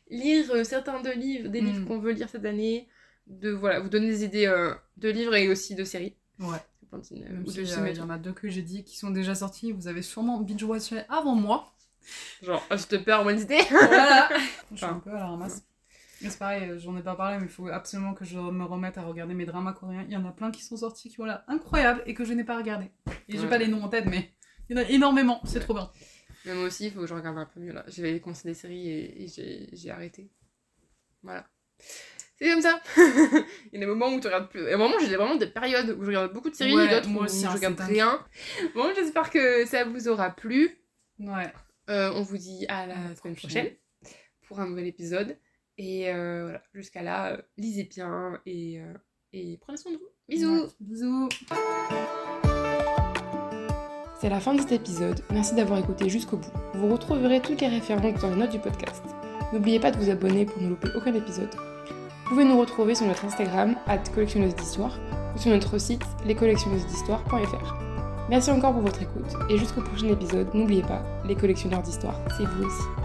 lire euh, certains de livres, des livres Mm. qu'on veut lire cette année, de voilà, vous donner des idées euh, de livres et aussi de séries. Ouais. De- Même ou euh, il y en a deux que j'ai dit qui sont déjà sortis, vous avez sûrement binge-watché avant moi. Genre Hostepper Wednesday. Voilà Je suis un peu à la ramasse. C'est pareil, euh, j'en ai pas parlé, mais il faut absolument que je me remette à regarder mes dramas coréens. Il y en a plein qui sont sortis qui ont l'air incroyables et que je n'ai pas regardé. Et j'ai Ouais. pas les noms en tête, mais il y en a énormément, c'est trop bien. Mais moi aussi, il faut que je regarde un peu mieux là. J'avais commencé des séries et, et j'ai- j'ai arrêté. Voilà. C'est comme ça. il y a des moments où tu regardes plus. Et à un moment, j'ai vraiment des périodes où je regarde beaucoup de séries Ouais, et d'autres où aussi, je regarde rien. Bon, j'espère que ça vous aura plu. Ouais. Euh, on vous dit à la À la semaine prochaine. prochaine pour un nouvel épisode. Et euh, voilà, jusqu'à là, euh, lisez bien et, euh, et prenez soin de vous. Bisous Ouais. Bisous C'est la fin de cet épisode, merci d'avoir écouté jusqu'au bout. Vous retrouverez toutes les références dans les notes du podcast. N'oubliez pas de vous abonner pour ne louper aucun épisode. Vous pouvez nous retrouver sur notre Instagram, collectionneuse d'histoire, ou sur notre site, lescollectionneusesdhistoire.fr. Merci encore pour votre écoute, et jusqu'au prochain épisode, n'oubliez pas, les collectionneurs d'histoire, c'est vous aussi.